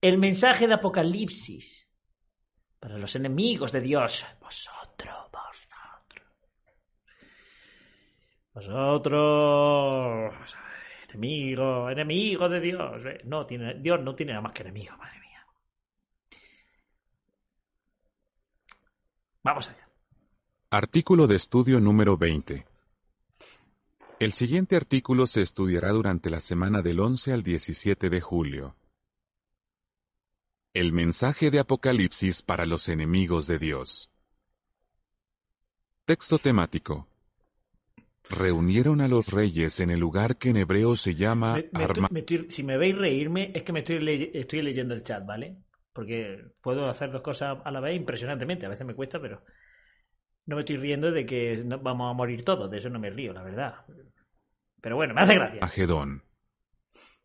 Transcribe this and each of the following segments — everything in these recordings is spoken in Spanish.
El mensaje de Apocalipsis para los enemigos de Dios. Vosotros, vosotros. Vosotros. Enemigo, enemigo de Dios. Eh, No, tiene, Dios no tiene nada más que enemigo, madre mía. Vamos allá. Artículo de estudio número 20. El siguiente artículo se estudiará durante la semana del 11 al 17 de julio. El mensaje de Apocalipsis para los enemigos de Dios. Texto temático. Reunieron a los reyes en el lugar que en hebreo se llama Me- me estoy- me estoy- si me veis reírme, es que me estoy, leye- estoy leyendo el chat, ¿vale? Porque puedo hacer dos cosas a la vez impresionantemente. A veces me cuesta, pero no me estoy riendo de que vamos a morir todos. De eso no me río, la verdad. Pero bueno, me hace gracia. Agedón.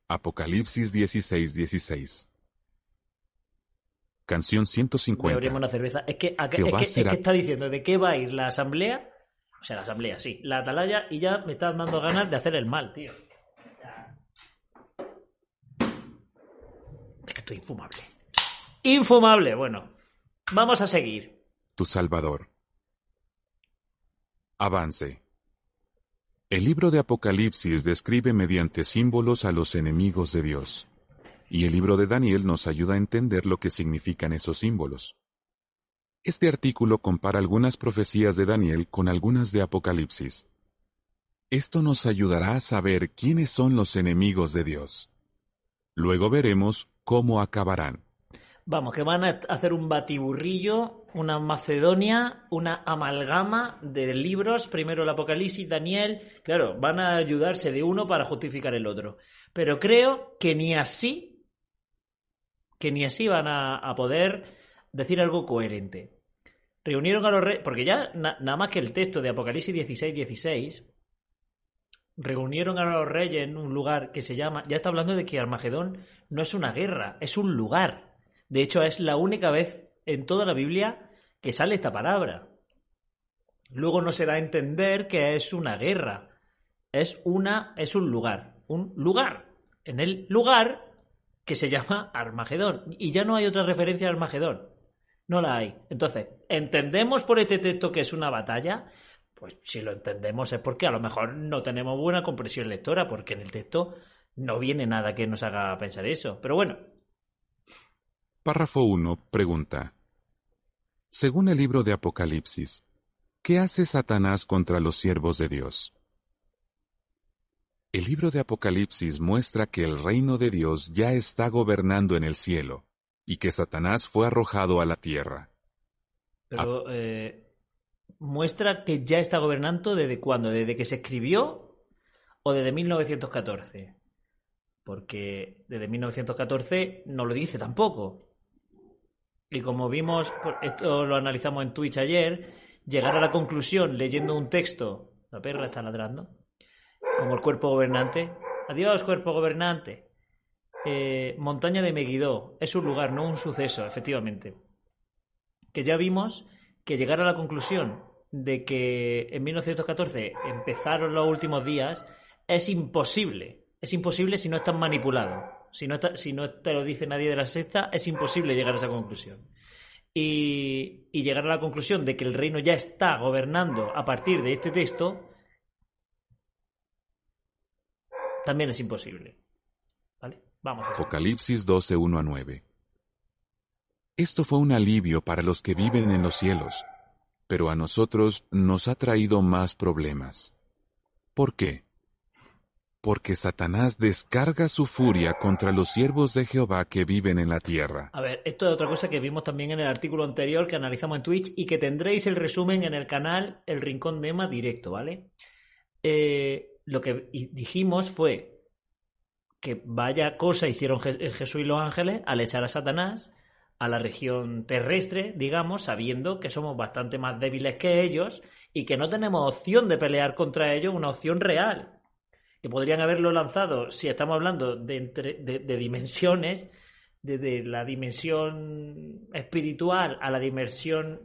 Apocalipsis 16, 16. Canción Voy a 150. abrirme una cerveza. Es que, es, que, es será- que está diciendo de qué va a ir la asamblea. O sea, la asamblea, sí. La atalaya y ya me está dando ganas de hacer el mal, tío. Es que estoy infumable. Infumable. Bueno, vamos a seguir. tu Salvador. Avance. El libro de Apocalipsis describe mediante símbolos a los enemigos de Dios, y el libro de Daniel nos ayuda a entender lo que significan esos símbolos. Este artículo compara algunas profecías de Daniel con algunas de Apocalipsis. Esto nos ayudará a saber quiénes son los enemigos de Dios. Luego veremos cómo acabarán. Vamos, que van a hacer un batiburrillo, una Macedonia, una amalgama de libros, primero el Apocalipsis, Daniel, claro, van a ayudarse de uno para justificar el otro. Pero creo que ni así, que ni así van a, poder decir algo coherente. Reunieron a los reyes, porque ya na- nada más que el texto de Apocalipsis 16, 16, reunieron a los reyes en un lugar que se llama, ya está hablando de que Armagedón no es una guerra, es un lugar. De hecho, es la única vez en toda la Biblia que sale esta palabra. Luego no se da a entender que es una guerra. Es una, es un lugar. Un lugar. En el lugar que se llama Armagedón. Y ya no hay otra referencia a Armagedón. No la hay. Entonces, ¿entendemos por este texto que es una batalla? Pues si lo entendemos es porque a lo mejor no tenemos buena comprensión lectora, porque en el texto no viene nada que nos haga pensar eso. Pero bueno, Párrafo 1 pregunta. Según el libro de Apocalipsis, ¿qué hace Satanás contra los siervos de Dios? El libro de Apocalipsis muestra que el reino de Dios ya está gobernando en el cielo y que Satanás fue arrojado a la tierra. Pero eh, muestra que ya está gobernando desde cuándo, desde que se escribió o desde 1914. Porque desde 1914 no lo dice tampoco. Y como vimos, esto lo analizamos en Twitch ayer, llegar a la conclusión leyendo un texto, la perra está ladrando, como el cuerpo gobernante. Adiós, cuerpo gobernante. Eh, montaña de Megiddo es un lugar, no un suceso, efectivamente que ya vimos que llegar a la conclusión de que en 1914 empezaron los últimos días es imposible. Es imposible si no están manipulados. Si no, está- si no te lo dice nadie de la secta, es imposible llegar a esa conclusión. Y llegar a la conclusión de que el reino ya está gobernando a partir de este texto también es imposible. ¿Vale? Vamos. Apocalipsis 12, 1 a 9. Esto fue un alivio para los que viven en los cielos, pero a nosotros nos ha traído más problemas. ¿Por qué? Porque Satanás descarga su furia contra los siervos de Jehová que viven en la tierra. A ver, esto es otra cosa que vimos también en el artículo anterior que analizamos en Twitch y que tendréis el resumen en el canal El Rincón de Emma directo, ¿vale? Eh, lo que dijimos fue que vaya cosa hicieron Je- Jesús y los ángeles al echar a Satanás a la región terrestre, digamos, sabiendo que somos bastante más débiles que ellos y que no tenemos opción de pelear contra ellos, una opción real. Que podrían haberlo lanzado, si estamos hablando de, entre- de- de dimensiones, desde la dimensión espiritual a la dimensión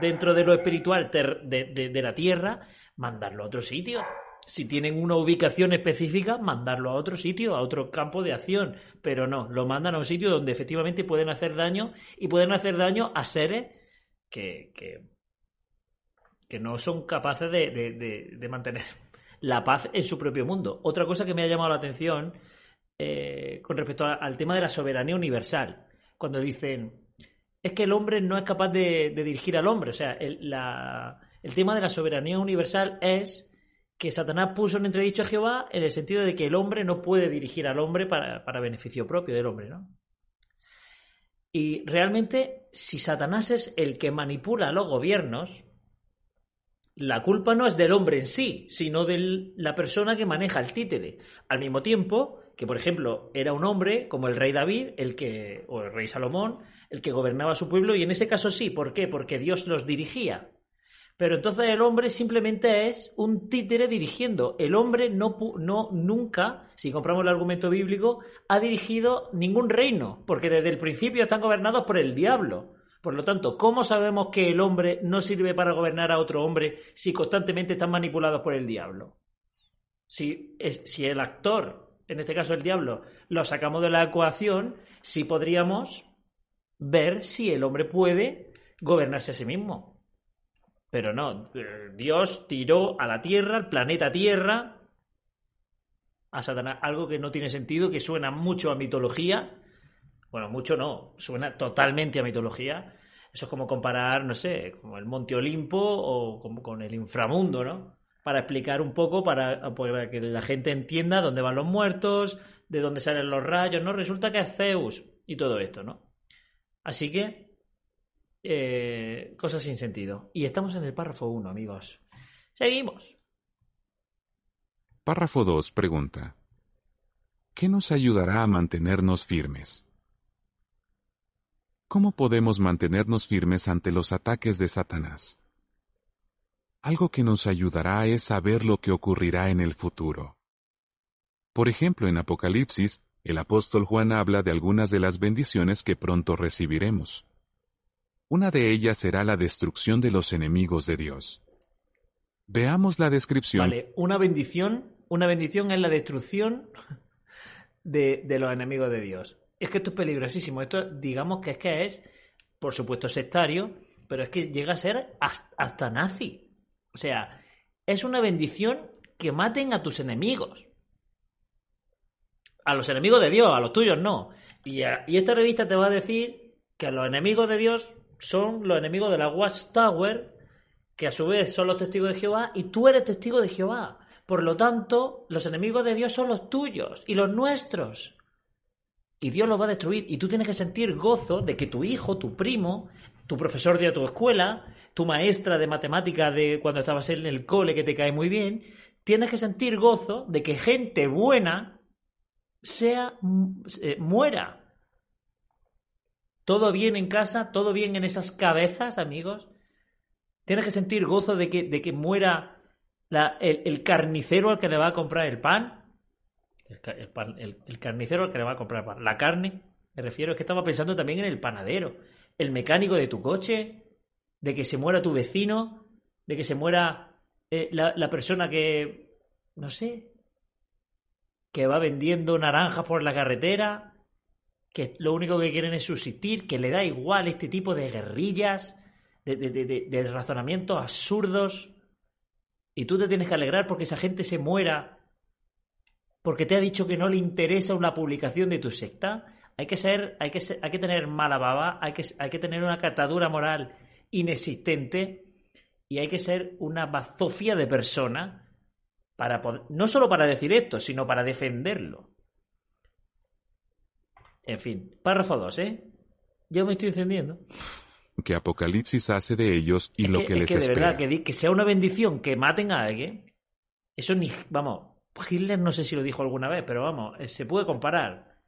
dentro de lo espiritual de, de- de la Tierra, mandarlo a otro sitio. Si tienen una ubicación específica, mandarlo a otro sitio, a otro campo de acción. Pero no, lo mandan a un sitio donde efectivamente pueden hacer daño y pueden hacer daño a seres que, que, que no son capaces de, de- de- mantener la paz en su propio mundo. Otra cosa que me ha llamado la atención eh, con respecto al tema de la soberanía universal, cuando dicen es que el hombre no es capaz de, de dirigir al hombre. O sea, el, la- el tema de la soberanía universal es que Satanás puso en entredicho a Jehová en el sentido de que el hombre no puede dirigir al hombre para, para beneficio propio del hombre, ¿no? Y realmente, si Satanás es el que manipula los gobiernos, la culpa no es del hombre en sí, sino de la persona que maneja el títere. Al mismo tiempo que, por ejemplo, era un hombre como el rey David, el que, o el rey Salomón, el que gobernaba su pueblo, y en ese caso sí, ¿por qué? Porque Dios los dirigía. Pero entonces el hombre simplemente es un títere dirigiendo. El hombre no, no nunca, si compramos el argumento bíblico, ha dirigido ningún reino, porque desde el principio están gobernados por el diablo. Por lo tanto, ¿cómo sabemos que el hombre no sirve para gobernar a otro hombre si constantemente están manipulados por el diablo? Si, es- si el actor, en este caso el diablo, lo sacamos de la ecuación, sí podríamos ver si el hombre puede gobernarse a sí mismo. Pero no, eh, Dios tiró a la Tierra, al planeta Tierra, a Satanás, algo que no tiene sentido, que suena mucho a mitología. Bueno, mucho no, suena totalmente a mitología. Eso es como comparar, no sé, como el Monte Olimpo o como con el inframundo, ¿no? Para explicar un poco, para, para que la gente entienda dónde van los muertos, de dónde salen los rayos, ¿no? Resulta que es Zeus y todo esto, ¿no? Así que, eh, cosas sin sentido. Y estamos en el párrafo 1, amigos. Seguimos. Párrafo 2 pregunta. ¿Qué nos ayudará a mantenernos firmes? ¿Cómo podemos mantenernos firmes ante los ataques de Satanás? Algo que nos ayudará es saber lo que ocurrirá en el futuro. Por ejemplo, en Apocalipsis, el apóstol Juan habla de algunas de las bendiciones que pronto recibiremos. Una de ellas será la destrucción de los enemigos de Dios. Veamos la descripción. Vale, una bendición, una bendición es la destrucción de, los enemigos de Dios. Es que esto es peligrosísimo. Esto, digamos que es que es, por supuesto, sectario, pero es que llega a ser hasta, nazi. O sea, es una bendición que maten a tus enemigos. A los enemigos de Dios, a los tuyos no. Y, y esta revista te va a decir que a los enemigos de Dios son los enemigos de la Watchtower, que a su vez son los testigos de Jehová, y tú eres testigo de Jehová. Por lo tanto, los enemigos de Dios son los tuyos y los nuestros. Y Dios los va a destruir. Y tú tienes que sentir gozo de que tu hijo, tu primo, tu profesor de tu escuela, tu maestra de matemáticas de cuando estabas en el cole que te cae muy bien, tienes que sentir gozo de que gente buena sea eh, muera. Todo bien en casa, todo bien en esas cabezas, amigos. Tienes que sentir gozo de que, de que muera el, el carnicero al que le va a comprar el pan. El, pan- el carnicero al que le va a comprar el pan. La carne, me refiero, es que estaba pensando también en el panadero. El mecánico de tu coche, de que se muera tu vecino, de que se muera eh, la, la persona que, no sé, que va vendiendo naranjas por la carretera, que lo único que quieren es subsistir, que le da igual este tipo de guerrillas, de, de, razonamientos absurdos, y tú te tienes que alegrar porque esa gente se muera, porque te ha dicho que no le interesa una publicación de tu secta. Hay que ser, hay que ser- hay que tener mala baba, hay que, hay que tener una catadura moral inexistente y hay que ser una bazofia de persona para poder, no solo para decir esto, sino para defenderlo. En fin, párrafo 2, ¿eh? Yo me estoy encendiendo. que Apocalipsis hace de ellos y Es lo que, que, es les que de espera. verdad, que, que sea una bendición que maten a alguien, eso ni, vamos, Hitler no sé si lo dijo alguna vez, pero vamos, eh, se puede comparar.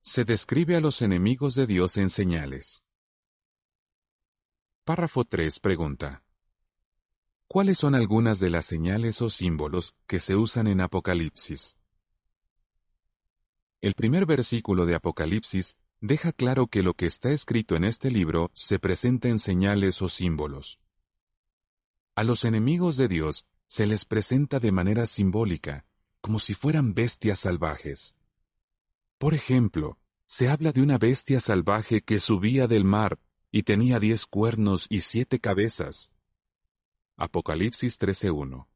Se describe a los enemigos de Dios en señales. Párrafo 3 pregunta. ¿Cuáles son algunas de las señales o símbolos que se usan en Apocalipsis? El primer versículo de Apocalipsis deja claro que lo que está escrito en este libro se presenta en señales o símbolos. A los enemigos de Dios se les presenta de manera simbólica, como si fueran bestias salvajes. Por ejemplo, se habla de una bestia salvaje que subía del mar y tenía diez cuernos y siete cabezas. Apocalipsis 13.1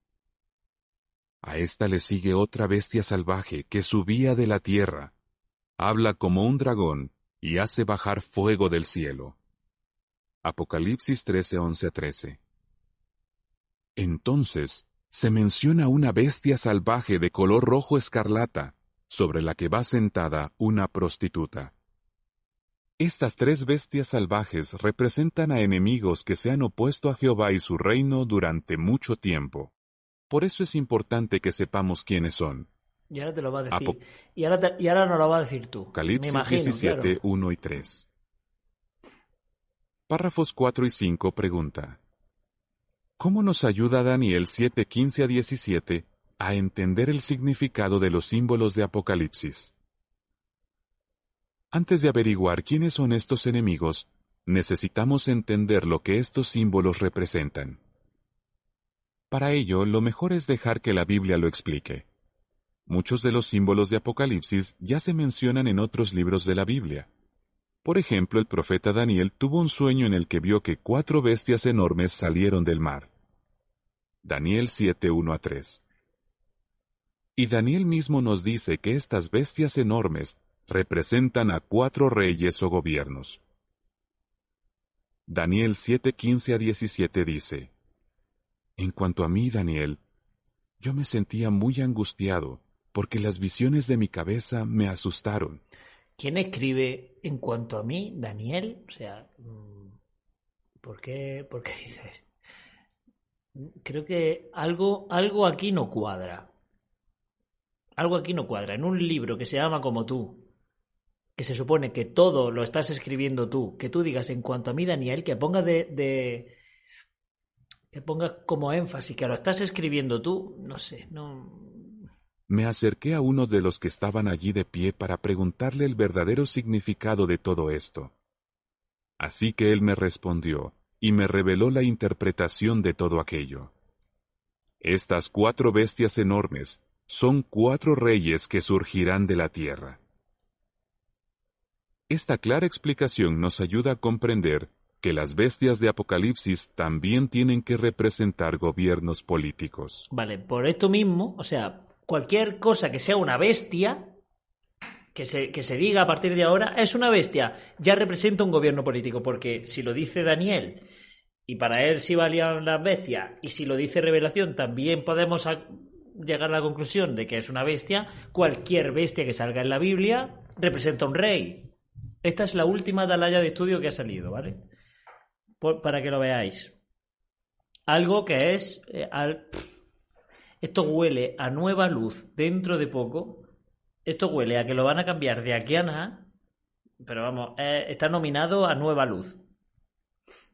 A esta le sigue otra bestia salvaje que subía de la tierra, habla como un dragón y hace bajar fuego del cielo. Apocalipsis 13.11.13 Entonces se menciona una bestia salvaje de color rojo escarlata, sobre la que va sentada una prostituta. Estas tres bestias salvajes representan a enemigos que se han opuesto a Jehová y su reino durante mucho tiempo. Por eso es importante que sepamos quiénes son. Y ahora te lo va a decir. y, ahora y ahora nos lo va a decir tú. Apocalipsis 17, 1 y 3. Párrafos 4 y 5 pregunta. ¿Cómo nos ayuda Daniel 7, 15 a 17 a entender el significado de los símbolos de Apocalipsis? Antes de averiguar quiénes son estos enemigos, necesitamos entender lo que estos símbolos representan. Para ello, lo mejor es dejar que la Biblia lo explique. Muchos de los símbolos de Apocalipsis ya se mencionan en otros libros de la Biblia. Por ejemplo, el profeta Daniel tuvo un sueño en el que vio que cuatro bestias enormes salieron del mar. Daniel 7, 1 a 3. Y Daniel mismo nos dice que estas bestias enormes representan a cuatro reyes o gobiernos. Daniel 7, 15 a 17 dice, En cuanto a mí, Daniel, yo me sentía muy angustiado porque las visiones de mi cabeza me asustaron. ¿Quién escribe en cuanto a mí, Daniel? O sea, mm, ¿por qué, por qué dices? Creo que algo, algo aquí no cuadra. Algo aquí no cuadra. En un libro que se llama como tú, que se supone que todo lo estás escribiendo tú, que tú digas en cuanto a mí, Daniel, que ponga de, de que ponga como énfasis que lo estás escribiendo tú, no sé, no, me acerqué a uno de los que estaban allí de pie para preguntarle el verdadero significado de todo esto. Así que él me respondió y me reveló la interpretación de todo aquello. Estas cuatro bestias enormes son cuatro reyes que surgirán de la tierra. Esta clara explicación nos ayuda a comprender que las bestias de Apocalipsis también tienen que representar gobiernos políticos. Vale, por esto mismo, o sea, cualquier cosa que sea una bestia, que se, que se diga a partir de ahora, es una bestia, ya representa un gobierno político, porque si lo dice Daniel, y para él sí valían las bestias, y si lo dice Revelación, también podemos llegar a la conclusión de que es una bestia, cualquier bestia que salga en la Biblia representa un rey. Esta es la última atalaya de estudio que ha salido, ¿vale? Para que lo veáis. Algo que es... Eh, al, esto huele a nueva luz dentro de poco. Esto huele a que lo van a cambiar de aquí a nada. Pero vamos, eh, está nominado a nueva luz.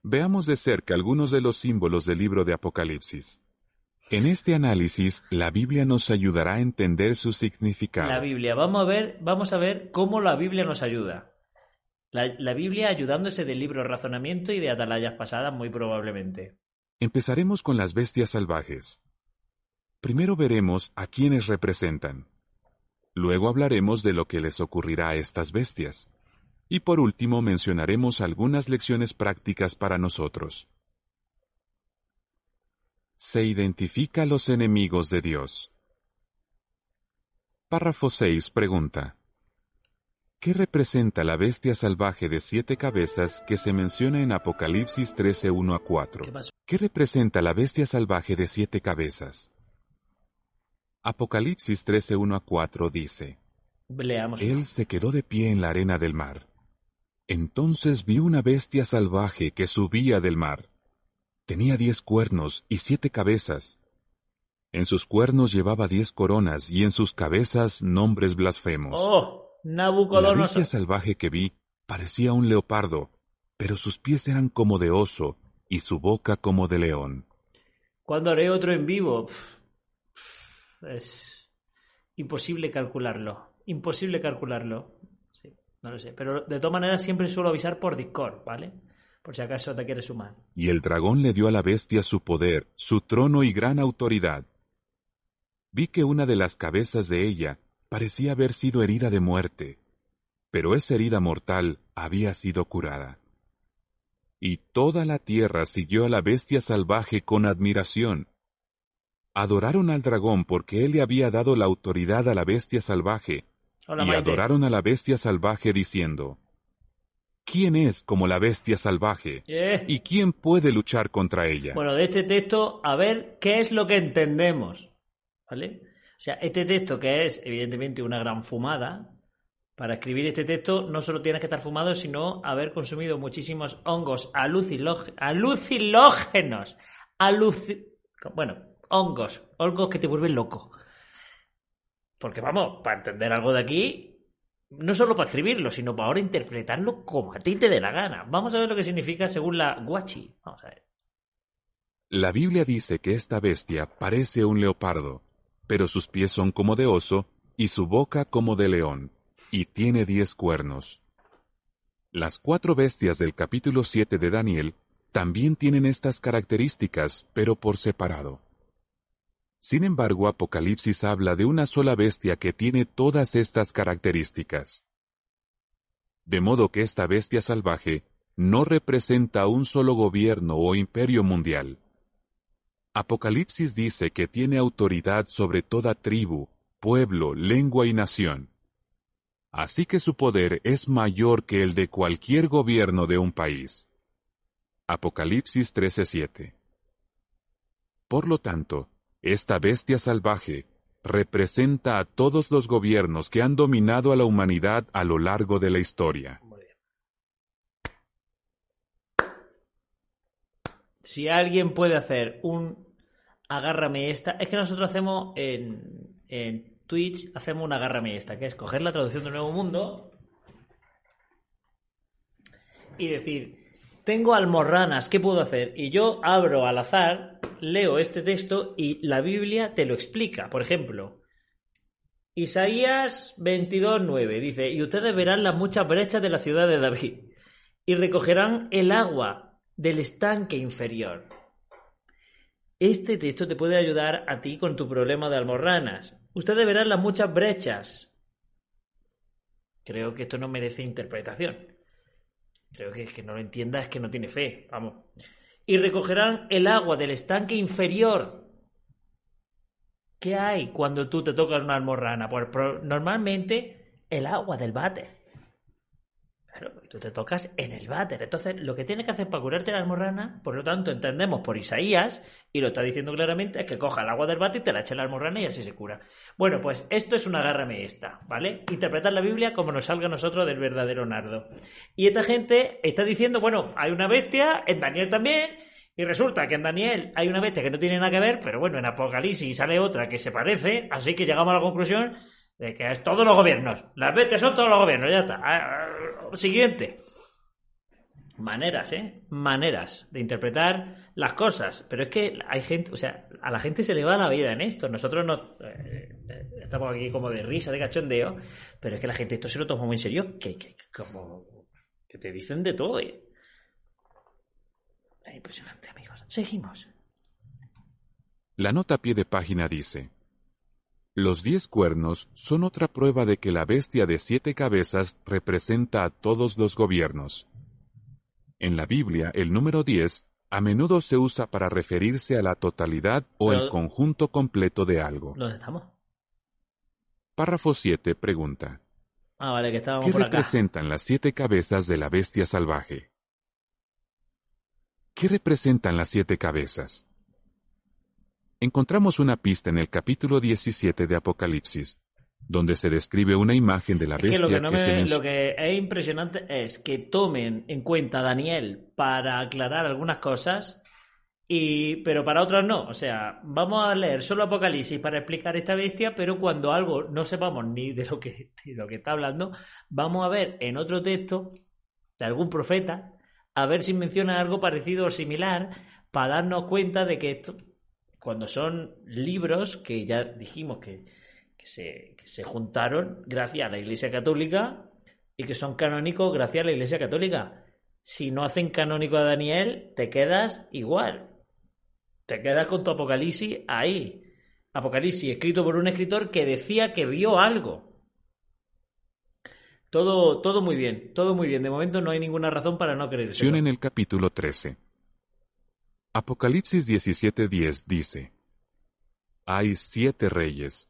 Veamos de cerca algunos de los símbolos del libro de Apocalipsis. En este análisis, la Biblia nos ayudará a entender su significado. La Biblia, vamos a ver, vamos a ver cómo la Biblia nos ayuda. La, Biblia ayudándose del libro Razonamiento y de Atalayas pasadas, muy probablemente. Empezaremos con las bestias salvajes. Primero veremos a quienes representan. Luego hablaremos de lo que les ocurrirá a estas bestias. Y por último mencionaremos algunas lecciones prácticas para nosotros. Se identifica los enemigos de Dios. Párrafo 6 pregunta. ¿Qué representa la bestia salvaje de siete cabezas que se menciona en Apocalipsis 13, 1 a 4? ¿Qué representa la bestia salvaje de siete cabezas? Apocalipsis 13, 1 a 4 dice, Él se quedó de pie en la arena del mar. Entonces vi una bestia salvaje que subía del mar. Tenía diez cuernos y siete cabezas. En sus cuernos llevaba diez coronas y en sus cabezas nombres blasfemos. ¡Oh! La Nabucodonosor. bestia salvaje que vi parecía un leopardo, pero sus pies eran como de oso y su boca como de león. ¿Cuándo haré otro en vivo? Es imposible calcularlo. Imposible calcularlo. Sí, no lo sé. Pero de todas maneras siempre suelo avisar por Discord, ¿vale? Por si acaso te quieres sumar. Y el dragón le dio a la bestia su poder, su trono y gran autoridad. Vi que una de las cabezas de ella parecía haber sido herida de muerte, pero esa herida mortal había sido curada. Y toda la tierra siguió a la bestia salvaje con admiración. Adoraron al dragón porque él le había dado la autoridad a la bestia salvaje, Hola, y Maite. adoraron a la bestia salvaje diciendo, ¿Quién es como la bestia salvaje? Eh. ¿Y quién puede luchar contra ella? Bueno, de este texto, a ver qué es lo que entendemos. ¿Vale? O sea, este texto que es evidentemente una gran fumada, para escribir este texto no solo tienes que estar fumado, sino haber consumido muchísimos hongos alucilógenos, alucinógenos, aluci- bueno, hongos, hongos que te vuelven loco. Porque vamos, para entender algo de aquí, no solo para escribirlo, sino para ahora interpretarlo como a ti te dé la gana. Vamos a ver lo que significa según la Guachi. Vamos a ver. La Biblia dice que esta bestia parece un leopardo, pero sus pies son como de oso y su boca como de león, y tiene diez cuernos. Las cuatro bestias del capítulo 7 de Daniel también tienen estas características, pero por separado. Sin embargo, Apocalipsis habla de una sola bestia que tiene todas estas características. De modo que esta bestia salvaje no representa un solo gobierno o imperio mundial. Apocalipsis dice que tiene autoridad sobre toda tribu, pueblo, lengua y nación. Así que su poder es mayor que el de cualquier gobierno de un país. Apocalipsis 13:7. Por lo tanto, esta bestia salvaje representa a todos los gobiernos que han dominado a la humanidad a lo largo de la historia. Si alguien puede hacer un agárrame esta, es que nosotros hacemos en, Twitch, hacemos un agárrame esta, que es coger la traducción de Nuevo Mundo y decir, tengo almorranas, ¿qué puedo hacer? Y yo abro al azar, leo este texto y la Biblia te lo explica. Por ejemplo, Isaías 22.9 dice, y ustedes verán las muchas brechas de la ciudad de David y recogerán el agua del estanque inferior. Este texto te puede ayudar a ti con tu problema de almorranas. Ustedes verán las muchas brechas. Creo que esto no merece interpretación. Creo que es que no lo entienda, es que no tiene fe. Vamos. Y recogerán el agua del estanque inferior. ¿Qué hay cuando tú te tocas una almorrana? Pues normalmente el agua del váter. Claro, tú te tocas en el váter. Entonces, lo que tienes que hacer para curarte la almorrana, por lo tanto, entendemos por Isaías, y lo está diciendo claramente, es que coja el agua del váter y te la eche la almorrana y así se cura. Bueno, pues esto es una agárrame esta, ¿vale? Interpretar la Biblia como nos salga a nosotros del verdadero nardo. Y esta gente está diciendo, bueno, hay una bestia, en Daniel también, y resulta que en Daniel hay una bestia que no tiene nada que ver, pero bueno, en Apocalipsis sale otra que se parece, así que llegamos a la conclusión de que es todos los gobiernos. Las bestias son todos los gobiernos, ya está. Ah, ah, Siguiente. Maneras, ¿eh? Maneras de interpretar las cosas. Pero es que hay gente, o sea, a la gente se le va la vida en esto. Nosotros no. eh, eh, estamos aquí como de risa, de cachondeo, pero es que la gente esto se lo toma muy en serio. Que, que, que como. que te dicen de todo. ¿eh? Es impresionante, amigos. Seguimos. La nota a pie de página dice, Los diez cuernos son otra prueba de que la bestia de siete cabezas representa a todos los gobiernos. En la Biblia, el número diez a menudo se usa para referirse a la totalidad o el conjunto completo de algo. ¿Dónde estamos? Párrafo 7 pregunta, Ah, vale, que estábamos ¿qué por acá. representan las siete cabezas de la bestia salvaje? ¿Qué representan las siete cabezas? Encontramos una pista en el capítulo 17 de Apocalipsis, donde se describe una imagen de la Es que bestia lo que, no que se me- menc- lo que es impresionante es que tomen en cuenta a Daniel para aclarar algunas cosas Y, pero para otras no. O sea, vamos a leer solo Apocalipsis para explicar esta bestia, pero cuando algo no sepamos ni de lo que, de lo que está hablando, vamos a ver en otro texto de algún profeta, a ver si menciona algo parecido o similar, para darnos cuenta de que esto, cuando son libros que ya dijimos que, que se, que se juntaron gracias a la Iglesia Católica y que son canónicos gracias a la Iglesia Católica. Si no hacen canónico a Daniel, te quedas igual. Te quedas con tu Apocalipsis ahí. Apocalipsis escrito por un escritor que decía que vio algo. Todo, todo muy bien, todo muy bien. De momento no hay ninguna razón para no creer. En el capítulo 13. Apocalipsis 17:10 dice, Hay siete reyes.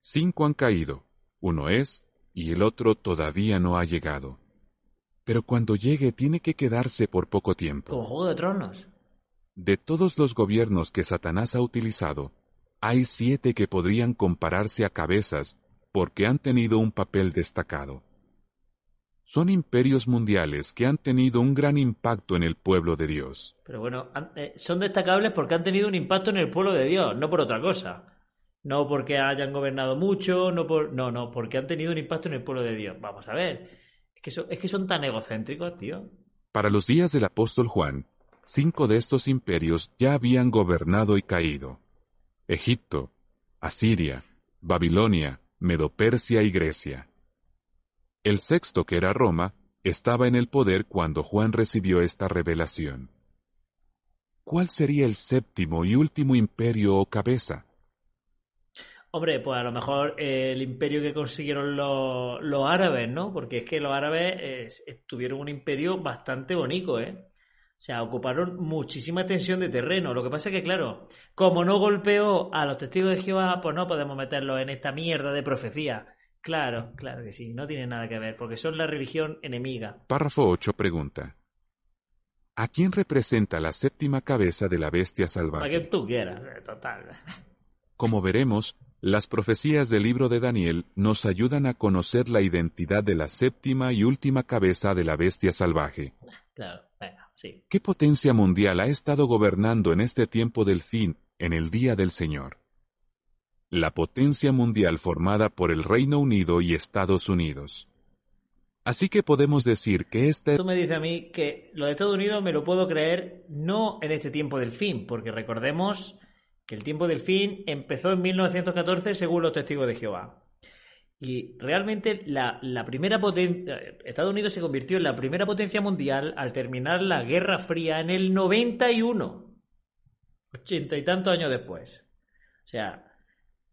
Cinco han caído, uno es, y el otro todavía no ha llegado. Pero cuando llegue tiene que quedarse por poco tiempo. Juego de Tronos. De todos los gobiernos que Satanás ha utilizado, hay siete que podrían compararse a cabezas porque han tenido un papel destacado. Son imperios mundiales que han tenido un gran impacto en el pueblo de Dios. Pero bueno, eh, son destacables porque han tenido un impacto en el pueblo de Dios, no por otra cosa. No porque hayan gobernado mucho, no por. No, no, porque han tenido un impacto en el pueblo de Dios. Vamos a ver. Es que, es que son tan egocéntricos, tío. Para los días del apóstol Juan, cinco de estos imperios ya habían gobernado y caído. Egipto, Asiria, Babilonia, Medopersia y Grecia. El sexto, que era Roma, estaba en el poder cuando Juan recibió esta revelación. ¿Cuál sería el séptimo y último imperio o cabeza? Hombre, pues a lo mejor el imperio que consiguieron los, árabes, ¿no? Porque es que los árabes tuvieron un imperio bastante bonito, ¿eh? O sea, ocuparon muchísima extensión de terreno. Lo que pasa es que, claro, como no golpeó a los testigos de Jehová, pues no podemos meterlos en esta mierda de profecía. Claro, claro que sí, no tiene nada que ver, porque son la religión enemiga. Párrafo 8 pregunta. ¿A quién representa la séptima cabeza de la bestia salvaje? A que tú quieras, total. Como veremos, las profecías del libro de Daniel nos ayudan a conocer la identidad de la séptima y última cabeza de la bestia salvaje. Claro. ¿Qué potencia mundial ha estado gobernando en este tiempo del fin, en el día del Señor? La potencia mundial formada por el Reino Unido y Estados Unidos. Así que podemos decir que este... Tú me dices a mí que lo de Estados Unidos me lo puedo creer no en este tiempo del fin, porque recordemos que el tiempo del fin empezó en 1914 según los testigos de Jehová. Y realmente la, primera potencia, Estados Unidos se convirtió en la primera potencia mundial al terminar la Guerra Fría en el 91, ochenta y tantos años después. O sea,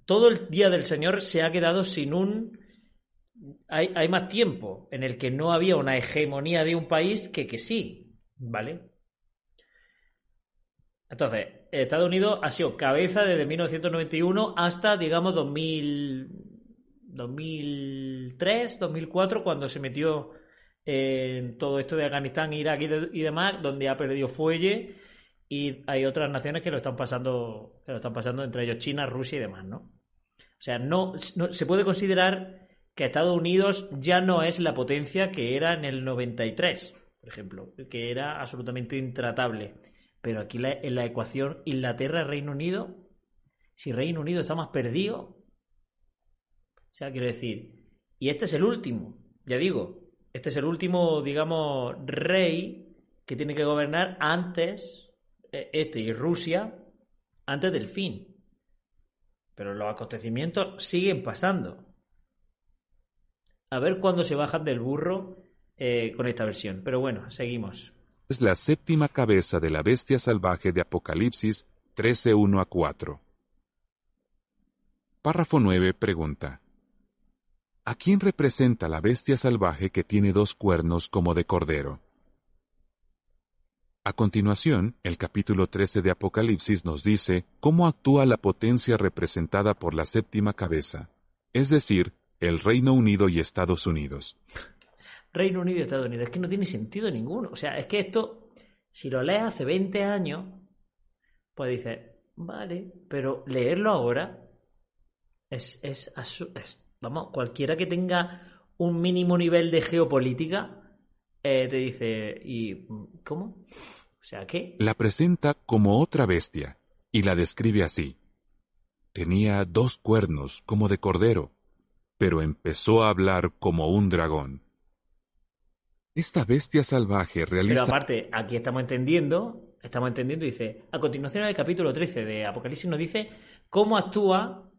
todo el Día del Señor se ha quedado sin un... Hay, hay más tiempo en el que no había una hegemonía de un país que que sí, ¿vale? Entonces, Estados Unidos ha sido cabeza desde 1991 hasta, digamos, 2000 2003, 2004, cuando se metió en todo esto de Afganistán, Irak y, demás, donde ha perdido fuelle y hay otras naciones que lo están pasando, que lo están pasando entre ellos China, Rusia y demás, ¿no? O sea, no, se puede considerar que Estados Unidos ya no es la potencia que era en el 93, por ejemplo, que era absolutamente intratable. Pero aquí en la ecuación Inglaterra-Reino Unido, si Reino Unido está más perdido, o sea, quiero decir, y este es el último, ya digo, este es el último, digamos, rey que tiene que gobernar antes, eh, este y Rusia, antes del fin. Pero los acontecimientos siguen pasando. A ver cuándo se bajan del burro eh, con esta versión. Pero bueno, seguimos. Es la séptima cabeza de la bestia salvaje de Apocalipsis 13.1 a 4. Párrafo 9 pregunta. ¿A quién representa la bestia salvaje que tiene dos cuernos como de cordero? A continuación, el capítulo 13 de Apocalipsis nos dice cómo actúa la potencia representada por la séptima cabeza, es decir, el Reino Unido y Estados Unidos. Reino Unido y Estados Unidos, es que no tiene sentido ninguno. O sea, es que esto, si lo lees hace 20 años, pues dices, vale, pero leerlo ahora es, es, es vamos, cualquiera que tenga un mínimo nivel de geopolítica eh, te dice, ¿y cómo? O sea que... La presenta como otra bestia y la describe así. Tenía dos cuernos como de cordero, pero empezó a hablar como un dragón. Esta bestia salvaje realiza... Pero aparte, aquí estamos entendiendo, estamos entendiendo, dice, a continuación en el capítulo 13 de Apocalipsis nos dice cómo actúa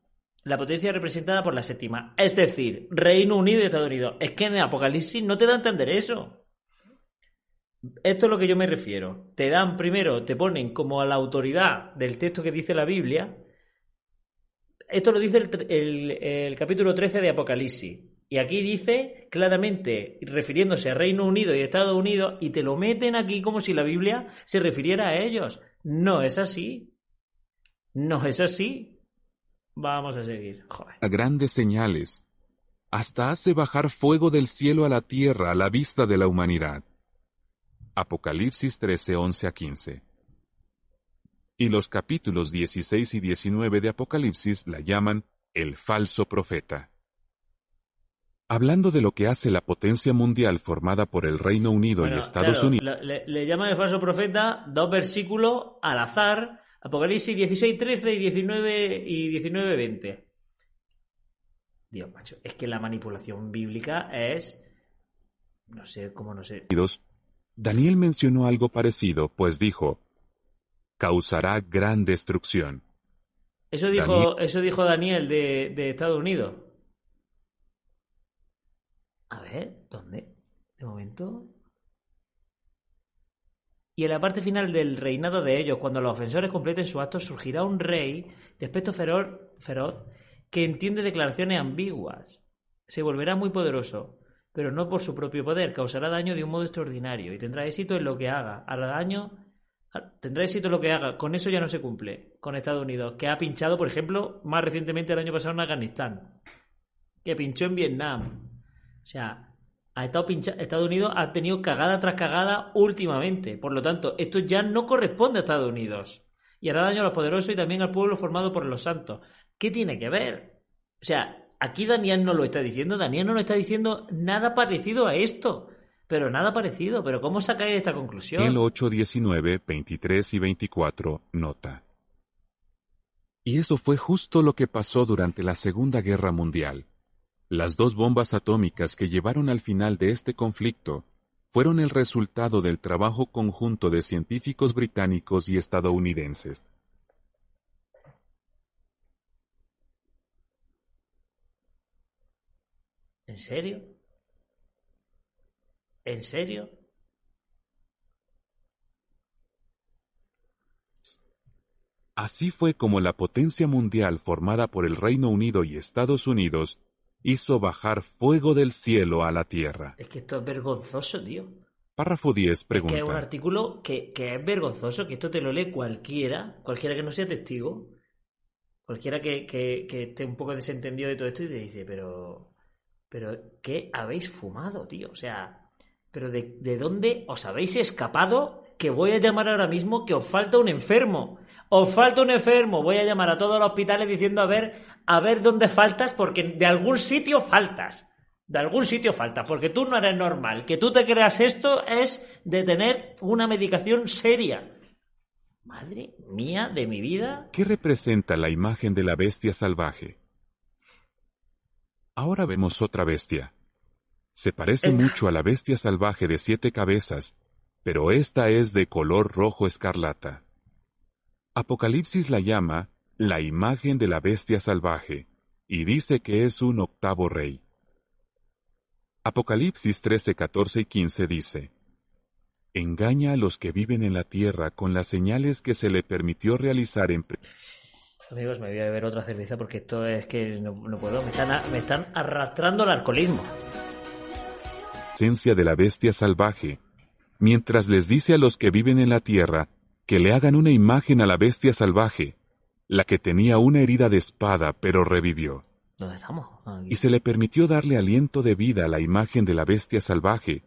la potencia representada por la séptima, es decir, Reino Unido y Estados Unidos. Es que en el Apocalipsis no te da a entender eso. Esto es lo que yo me refiero. Te dan primero, te ponen como a la autoridad del texto que dice la Biblia. Esto lo dice el, capítulo 13 de Apocalipsis. Y aquí dice claramente, refiriéndose a Reino Unido y Estados Unidos, y te lo meten aquí como si la Biblia se refiriera a ellos. No es así. No es así. Vamos a seguir. A grandes señales. Hasta hace bajar fuego del cielo a la tierra a la vista de la humanidad. Apocalipsis 13, 11 a 15. Y los capítulos 16 y 19 de Apocalipsis la llaman el falso profeta. Hablando de lo que hace la potencia mundial formada por el Reino Unido y Estados Unidos. Le, llaman el falso profeta dos versículos al azar, Apocalipsis 16, 13 y 19 y 19, 20. Dios, macho, es que la manipulación bíblica es... No sé cómo no sé. Daniel mencionó algo parecido, pues dijo, causará gran destrucción. Eso dijo Daniel, eso dijo Daniel de, de Estados Unidos. A ver, ¿dónde? De momento. Y en la parte final del reinado de ellos, cuando los ofensores completen su acto, surgirá un rey de aspecto feroz, feroz que entiende declaraciones ambiguas. Se volverá muy poderoso pero no por su propio poder, causará daño de un modo extraordinario y tendrá éxito en lo que haga. Hará daño, tendrá éxito en lo que haga. Con eso ya no se cumple con Estados Unidos, que ha pinchado, por ejemplo, más recientemente el año pasado en Afganistán, que pinchó en Vietnam. O sea, ha estado Estados Unidos ha tenido cagada tras cagada últimamente. Por lo tanto, esto ya no corresponde a Estados Unidos. Y hará daño a los poderosos y también al pueblo formado por los santos. ¿Qué tiene que ver? O sea, aquí Daniel no lo está diciendo, Daniel no lo está diciendo nada parecido a esto. Pero nada parecido, pero ¿cómo saca esta conclusión? El 8, 19, 23 y 24 nota. Y eso fue justo lo que pasó durante la Segunda Guerra Mundial. Las dos bombas atómicas que llevaron al final de este conflicto fueron el resultado del trabajo conjunto de científicos británicos y estadounidenses. ¿En serio? ¿En serio? Así fue como la potencia mundial formada por el Reino Unido y Estados Unidos hizo bajar fuego del cielo a la tierra. Es que esto es vergonzoso, tío. Párrafo 10 pregunta. Es que es un artículo que, es vergonzoso, que esto te lo lee cualquiera, cualquiera que no sea testigo, cualquiera que, que esté un poco desentendido de todo esto y te dice, pero pero, ¿qué habéis fumado, tío? O sea, ¿pero de, de dónde os habéis escapado? Que voy a llamar ahora mismo que os falta un enfermo. Os falta un enfermo. Voy a llamar a todos los hospitales diciendo a ver, a ver dónde faltas, porque de algún sitio faltas. De algún sitio faltas, porque tú no eres normal. Que tú te creas esto es de tener una medicación seria. Madre mía de mi vida. ¿Qué representa la imagen de la bestia salvaje? Ahora vemos otra bestia. Se parece mucho a la bestia salvaje de siete cabezas, pero esta es de color rojo escarlata. Apocalipsis la llama la imagen de la bestia salvaje, y dice que es un octavo rey. Apocalipsis 13, 14 y 15 dice, Engaña a los que viven en la tierra con las señales que se le permitió realizar en... Amigos, me voy a beber otra cerveza porque esto es que no, puedo. Me están, me están arrastrando al alcoholismo. Esencia de la bestia salvaje, mientras les dice a los que viven en la tierra que le hagan una imagen a la bestia salvaje, la que tenía una herida de espada pero revivió. ¿Dónde estamos? Y se le permitió darle aliento de vida a la imagen de la bestia salvaje,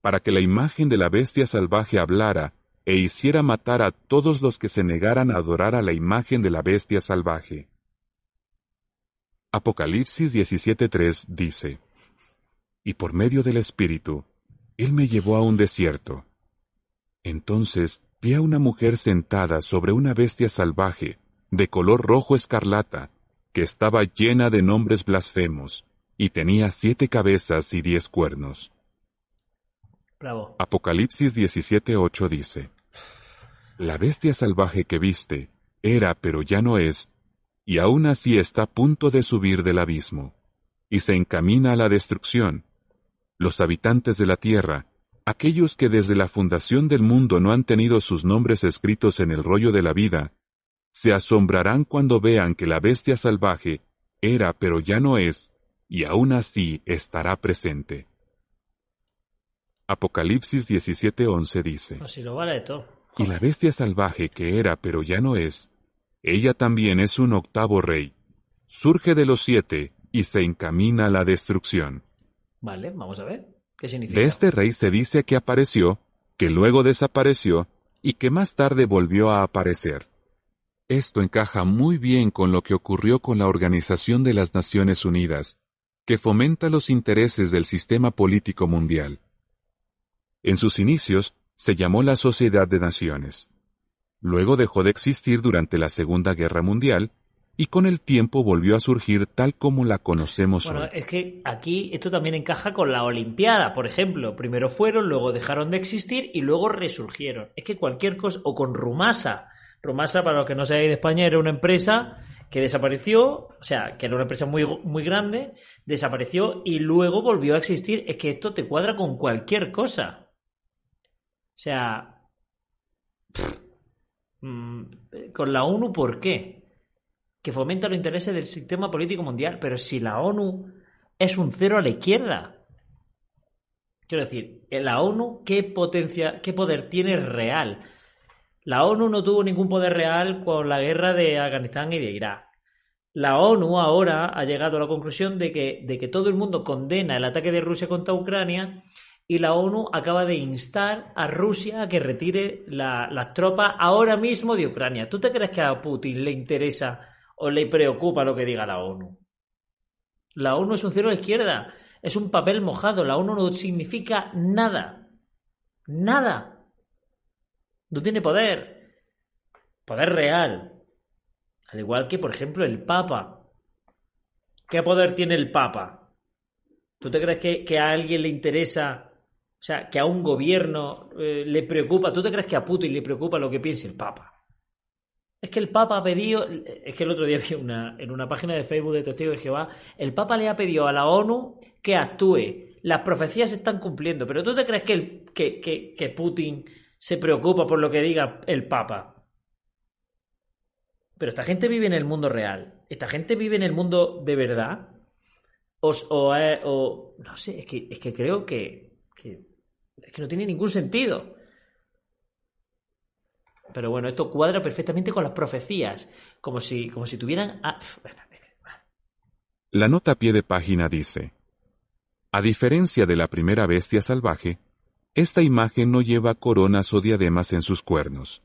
para que la imagen de la bestia salvaje hablara e hiciera matar a todos los que se negaran a adorar a la imagen de la bestia salvaje. Apocalipsis 17.3 dice, Y por medio del Espíritu, Él me llevó a un desierto. Entonces vi a una mujer sentada sobre una bestia salvaje, de color rojo escarlata, que estaba llena de nombres blasfemos, y tenía siete cabezas y diez cuernos. Bravo. Apocalipsis 17:8 dice, La bestia salvaje que viste era pero ya no es, y aún así está a punto de subir del abismo, y se encamina a la destrucción. Los habitantes de la tierra, aquellos que desde la fundación del mundo no han tenido sus nombres escritos en el rollo de la vida, se asombrarán cuando vean que la bestia salvaje era pero ya no es, y aún así estará presente. Apocalipsis 17:11 dice, Pues si lo vale todo. Y la bestia salvaje que era pero ya no es, ella también es un octavo rey, surge de los siete y se encamina a la destrucción. Vale, vamos a ver. ¿Qué significa? De este rey se dice que apareció, que luego desapareció y que más tarde volvió a aparecer. Esto encaja muy bien con lo que ocurrió con la Organización de las Naciones Unidas, que fomenta los intereses del sistema político mundial. En sus inicios se llamó la Sociedad de Naciones. Luego dejó de existir durante la Segunda Guerra Mundial y con el tiempo volvió a surgir tal como la conocemos Bueno, hoy. es que aquí esto también encaja con la Olimpiada, por ejemplo. Primero fueron, luego dejaron de existir y luego resurgieron. Es que cualquier cosa, o con Rumasa. Rumasa, para los que no seáis de España, era una empresa que desapareció, o sea, que era una empresa muy, muy grande, desapareció y luego volvió a existir. Es que esto te cuadra con cualquier cosa. O sea, mm, con la ONU, ¿por qué? que fomenta los intereses del sistema político mundial, pero si la ONU es un cero a la izquierda. Quiero decir, la ONU, ¿qué potencia, qué poder tiene real? La ONU no tuvo ningún poder real con la guerra de Afganistán y de Irak. La ONU ahora ha llegado a la conclusión de que, de que todo el mundo condena el ataque de Rusia contra Ucrania y la ONU acaba de instar a Rusia a que retire la- las tropas ahora mismo de Ucrania. ¿Tú te crees que a Putin le interesa o le preocupa lo que diga la ONU? La ONU es un cero a la izquierda, es un papel mojado, la ONU no significa nada. Nada. No tiene poder. Poder real. Al igual que, por ejemplo, el Papa. ¿Qué poder tiene el Papa? ¿Tú te crees que, que a alguien le interesa, o sea, que a un gobierno eh, le preocupa? ¿Tú te crees que a Putin le preocupa lo que piense el Papa? Es que el Papa ha pedido, es que el otro día vi una, en una página de Facebook de Testigos de Jehová, el Papa le ha pedido a la ONU que actúe. Las profecías se están cumpliendo, pero ¿tú te crees que, que, que, Putin se preocupa por lo que diga el Papa? Pero esta gente vive en el mundo real. Esta gente vive en el mundo de verdad. O, o, eh, o- no sé, es que, es que creo que, que es que no tiene ningún sentido. Pero bueno, esto cuadra perfectamente con las profecías. Como si, como si tuvieran. que- La nota a pie de página dice, A diferencia de la primera bestia salvaje, esta imagen no lleva coronas o diademas en sus cuernos.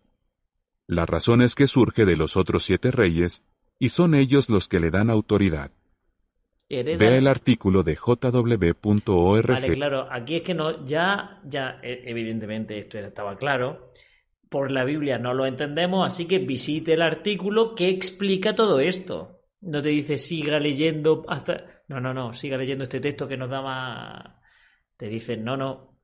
La razón es que surge de los otros siete reyes, y son ellos los que le dan autoridad. Hereda- Vea el artículo de jw.org. Vale, claro, aquí es que no, ya, ya, e- evidentemente esto estaba claro. Por la Biblia no lo entendemos, así que visite el artículo que explica todo esto. No te dice siga leyendo hasta. No, no, no, siga leyendo este texto que nos da más. Te dice, no, no,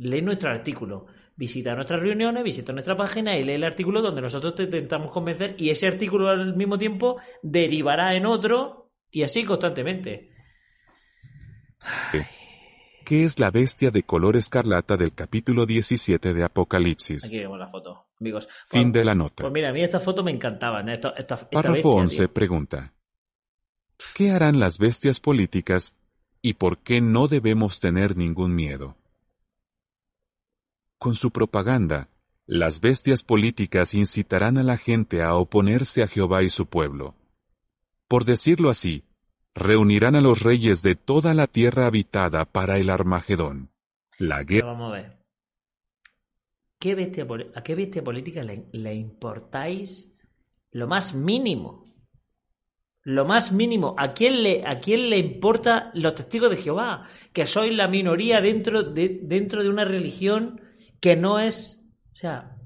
lee nuestro artículo. Visita nuestras reuniones, visita nuestra página y lee el artículo donde nosotros te intentamos convencer y ese artículo al mismo tiempo derivará en otro y así constantemente. ¿Qué es la bestia de color escarlata del capítulo 17 de Apocalipsis? Aquí vemos la foto, amigos. Fin de la nota. Pues mira, a mí esta foto me encantaba. ¿no? Esta, esta, esta Párrafo bestia, 11 tío. pregunta. ¿Qué harán las bestias políticas y por qué no debemos tener ningún miedo? Con su propaganda, las bestias políticas incitarán a la gente a oponerse a Jehová y su pueblo. Por decirlo así, reunirán a los reyes de toda la tierra habitada para el Armagedón. La guerra vamos a ver. ¿Qué ¿A qué bestia política le, le importáis lo más mínimo? Lo más mínimo. ¿A quién, le, ¿A quién le importa los testigos de Jehová? Que sois la minoría dentro de, dentro de una religión que no es. O sea,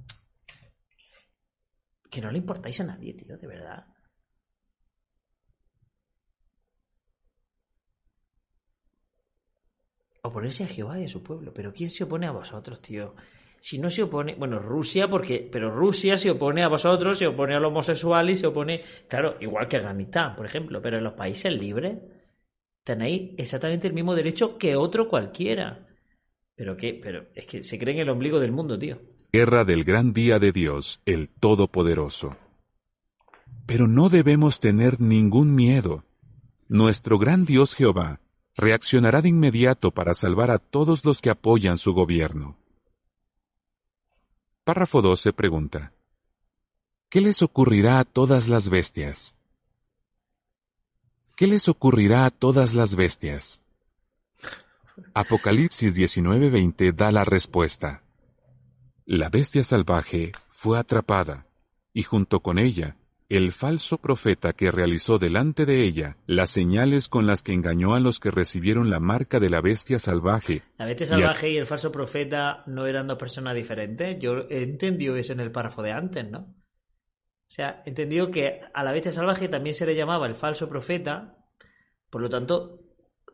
que no le importáis a nadie, tío, de verdad. Oponerse a Jehová y a su pueblo. Pero ¿quién se opone a vosotros, tío? Si no se opone, bueno, Rusia, porque, pero Rusia se opone a vosotros, se opone a los homosexuales, se opone, claro, igual que Afganistán, por ejemplo, pero en los países libres tenéis exactamente el mismo derecho que otro cualquiera. Pero qué, pero es que se cree en el ombligo del mundo, tío. Guerra del gran día de Dios, el Todopoderoso. Pero no debemos tener ningún miedo. Nuestro gran Dios Jehová reaccionará de inmediato para salvar a todos los que apoyan su gobierno. Párrafo 12 pregunta. ¿Qué les ocurrirá a todas las bestias? ¿Qué les ocurrirá a todas las bestias? Apocalipsis 19:20 da la respuesta. La bestia salvaje fue atrapada, y junto con ella el falso profeta que realizó delante de ella las señales con las que engañó a los que recibieron la marca de la bestia salvaje. La bestia salvaje y, el falso profeta no eran dos personas diferentes. Yo he entendido eso en el párrafo de antes, ¿no? O sea, he entendido que a la bestia salvaje también se le llamaba el falso profeta. Por lo tanto,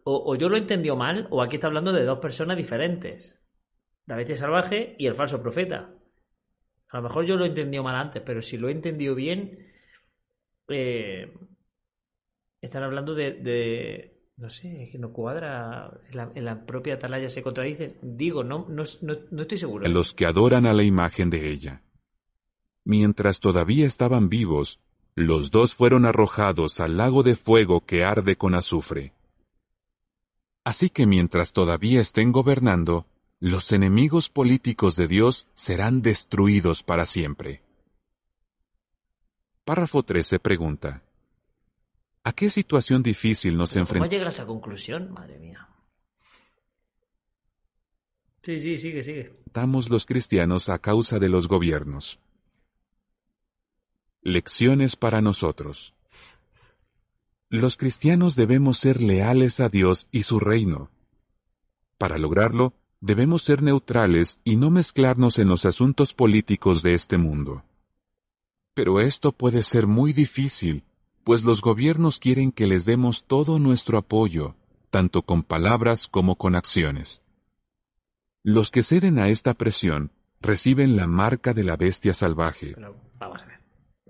o, o yo lo he entendido mal, o aquí está hablando de dos personas diferentes. La bestia salvaje y el falso profeta. A lo mejor yo lo he entendido mal antes, pero si lo he entendido bien, eh, están hablando de, no sé, es que no cuadra, en la, propia atalaya se contradice. Digo, no, no, no, estoy seguro. Los que adoran a la imagen de ella. Mientras todavía estaban vivos, los dos fueron arrojados al lago de fuego que arde con azufre. Así que mientras todavía estén gobernando, los enemigos políticos de Dios serán destruidos para siempre. Párrafo 13 pregunta. ¿A qué situación difícil nos enfrentamos? ¿Cómo llegas a esa conclusión? Madre mía. Sí, sí, sigue, sigue. Estamos los cristianos a causa de los gobiernos. Lecciones para nosotros. Los cristianos debemos ser leales a Dios y su reino. Para lograrlo, debemos ser neutrales y no mezclarnos en los asuntos políticos de este mundo. Pero esto puede ser muy difícil, pues los gobiernos quieren que les demos todo nuestro apoyo, tanto con palabras como con acciones. Los que ceden a esta presión reciben la marca de la bestia salvaje. vamos a ver.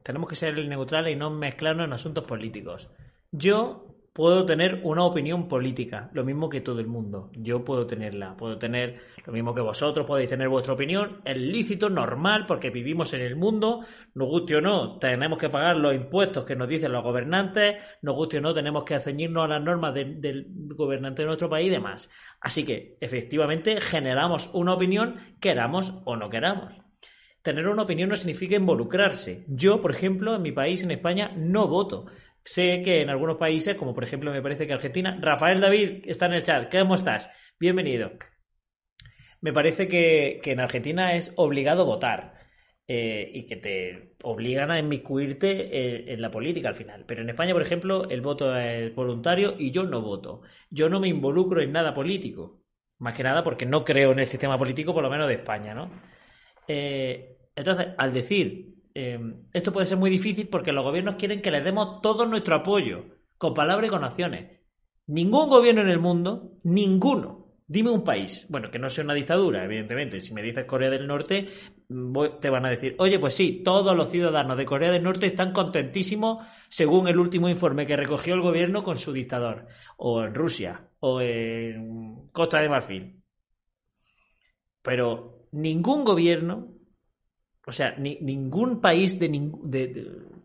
Tenemos que ser neutrales y no mezclarnos en asuntos políticos. Yo puedo tener una opinión política, lo mismo que todo el mundo. Yo puedo tenerla, puedo tener lo mismo que vosotros, podéis tener vuestra opinión, es lícito, normal, porque vivimos en el mundo, nos guste o no, tenemos que pagar los impuestos que nos dicen los gobernantes, nos guste o no, tenemos que ceñirnos a las normas del gobernante de nuestro país y demás. Así que, efectivamente, generamos una opinión, queramos o no queramos. Tener una opinión no significa involucrarse. Yo, por ejemplo, en mi país, en España, no voto. Sé que en algunos países, como por ejemplo me parece que Argentina, Rafael David está en el chat. ¿Cómo estás? Bienvenido. Me parece que, en Argentina es obligado votar eh, y que te obligan a inmiscuirte eh, en la política al final. Pero en España, por ejemplo, el voto es voluntario y yo no voto. Yo no me involucro en nada político. Más que nada porque no creo en el sistema político, por lo menos de España, ¿no? Eh, entonces, al decir Em, esto puede ser muy difícil porque los gobiernos quieren que les demos todo nuestro apoyo, con palabras y con acciones. Ningún gobierno en el mundo, ninguno, Dime un país, bueno, que no sea una dictadura, evidentemente. Si me dices Corea del Norte, te van a decir, oye, pues sí, todos los ciudadanos de Corea del Norte están contentísimos según el último informe que recogió el gobierno con su dictador, o en Rusia, o en Costa de Marfil. Pero ningún gobierno o sea, ningún país de,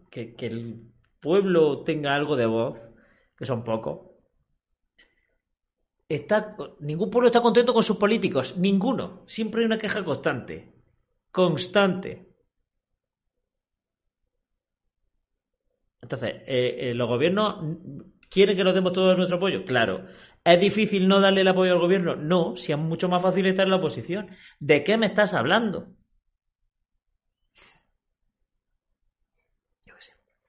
que, el pueblo tenga algo de voz, que son pocos, está, ningún pueblo está contento con sus políticos, ninguno. Siempre hay una queja constante, constante. Entonces, eh, eh, los gobiernos quieren que nos demos todo nuestro apoyo, claro. ¿Es difícil no darle el apoyo al gobierno? No, si es mucho más fácil estar en la oposición. ¿De qué me estás hablando?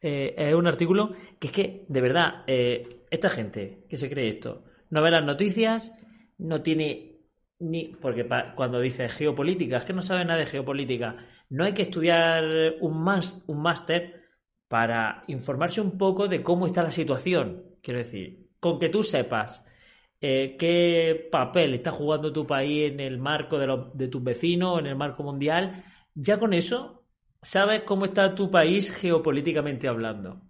Eh, es un artículo que es que, de verdad, eh, esta gente que se cree esto, no ve las noticias, no tiene ni porque cuando dices geopolítica, es que no sabes nada de geopolítica. No hay que estudiar un, más, un máster para informarse un poco de cómo está la situación. Quiero decir, con que tú sepas eh, qué papel está jugando tu país en el marco de, los- de tus vecinos, en el marco mundial, ya con eso sabes cómo está tu país geopolíticamente hablando.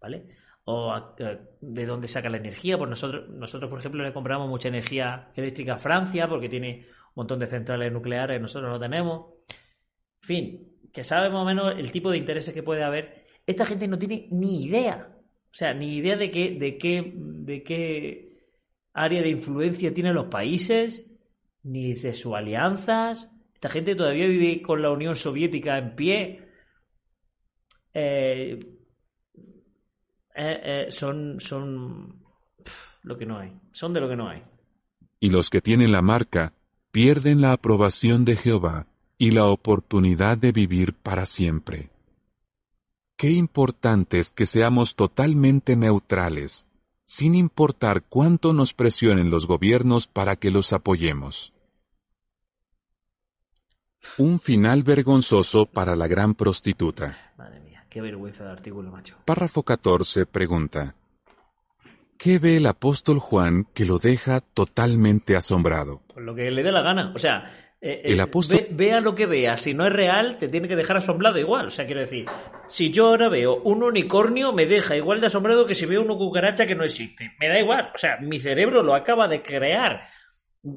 ¿Vale? O eh, de dónde saca la energía. Pues nosotros, nosotros, por ejemplo, le compramos mucha energía eléctrica a Francia porque tiene un montón de centrales nucleares, nosotros no tenemos. En fin, que sabe más o menos el tipo de intereses que puede haber. Esta gente no tiene ni idea. O sea, ni idea de qué, de qué, de qué área de influencia tienen los países, ni de sus alianzas. Esta gente todavía vive con la Unión Soviética en pie. Eh, eh, eh, son, son lo que no hay. Son de lo que no hay. Y los que tienen la marca pierden la aprobación de Jehová y la oportunidad de vivir para siempre. Qué importante es que seamos totalmente neutrales, sin importar cuánto nos presionen los gobiernos para que los apoyemos. Un final vergonzoso para la gran prostituta. Madre mía, qué vergüenza de artículo, macho. Párrafo 14 pregunta. ¿Qué ve el apóstol Juan que lo deja totalmente asombrado? Pues lo que le dé la gana. O sea, eh, El eh, apóstol- ve- vea lo que vea. Si no es real, te tiene que dejar asombrado igual. O sea, quiero decir, si yo ahora veo un unicornio, me deja igual de asombrado que si veo una cucaracha que no existe. Me da igual. O sea, mi cerebro lo acaba de crear.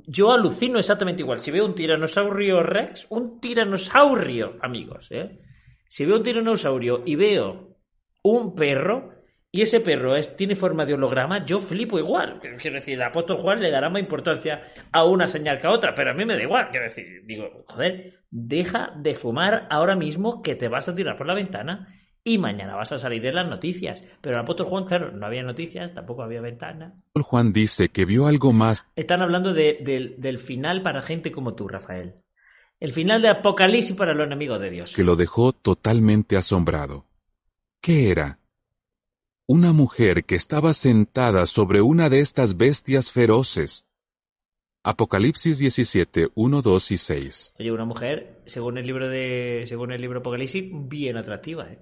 Yo alucino exactamente igual. Si veo un tiranosaurio rex, un tiranosaurio, amigos, ¿eh? Si veo un tiranosaurio y veo un perro y ese perro es, tiene forma de holograma, yo flipo igual. Quiero decir, el apóstol Juan le dará más importancia a una señal que a otra, pero a mí me da igual. Quiero decir, digo, joder, deja de fumar ahora mismo que te vas a tirar por la ventana y mañana vas a salir en las noticias. Pero el apóstol Juan, claro, no había noticias, tampoco había ventana. Juan dice que vio algo más Están hablando de- del- del final para gente como tú, Rafael. El final de Apocalipsis para los enemigos de Dios. que lo dejó totalmente asombrado. ¿Qué era? Una mujer que estaba sentada sobre una de estas bestias feroces. Apocalipsis 17, 1, 2 y 6. Oye, una mujer, según el libro de, según el libro Apocalipsis, bien atractiva, ¿eh?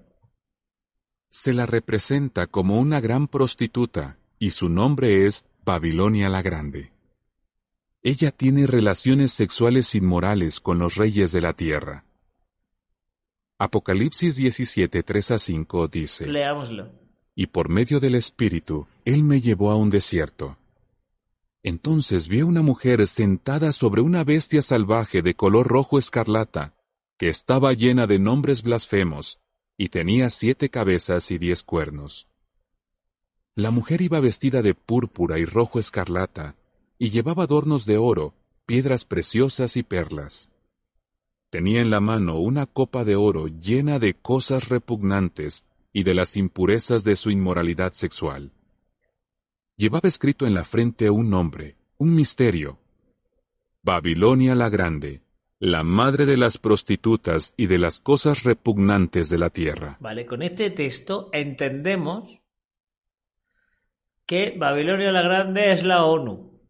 Se la representa como una gran prostituta y su nombre es Babilonia la Grande. Ella tiene relaciones sexuales inmorales con los reyes de la tierra. Apocalipsis 17, 3 a 5 dice. Leámoslo. y por medio del Espíritu, Él me llevó a un desierto. Entonces vi a una mujer sentada sobre una bestia salvaje de color rojo escarlata, que estaba llena de nombres blasfemos, y tenía siete cabezas y diez cuernos. La mujer iba vestida de púrpura y rojo escarlata, y llevaba adornos de oro, piedras preciosas y perlas. Tenía en la mano una copa de oro llena de cosas repugnantes y de las impurezas de su inmoralidad sexual. Llevaba escrito en la frente un nombre, un misterio. Babilonia la Grande, la madre de las prostitutas y de las cosas repugnantes de la tierra. Vale, con este texto entendemos que Babilonia la Grande es la ONU.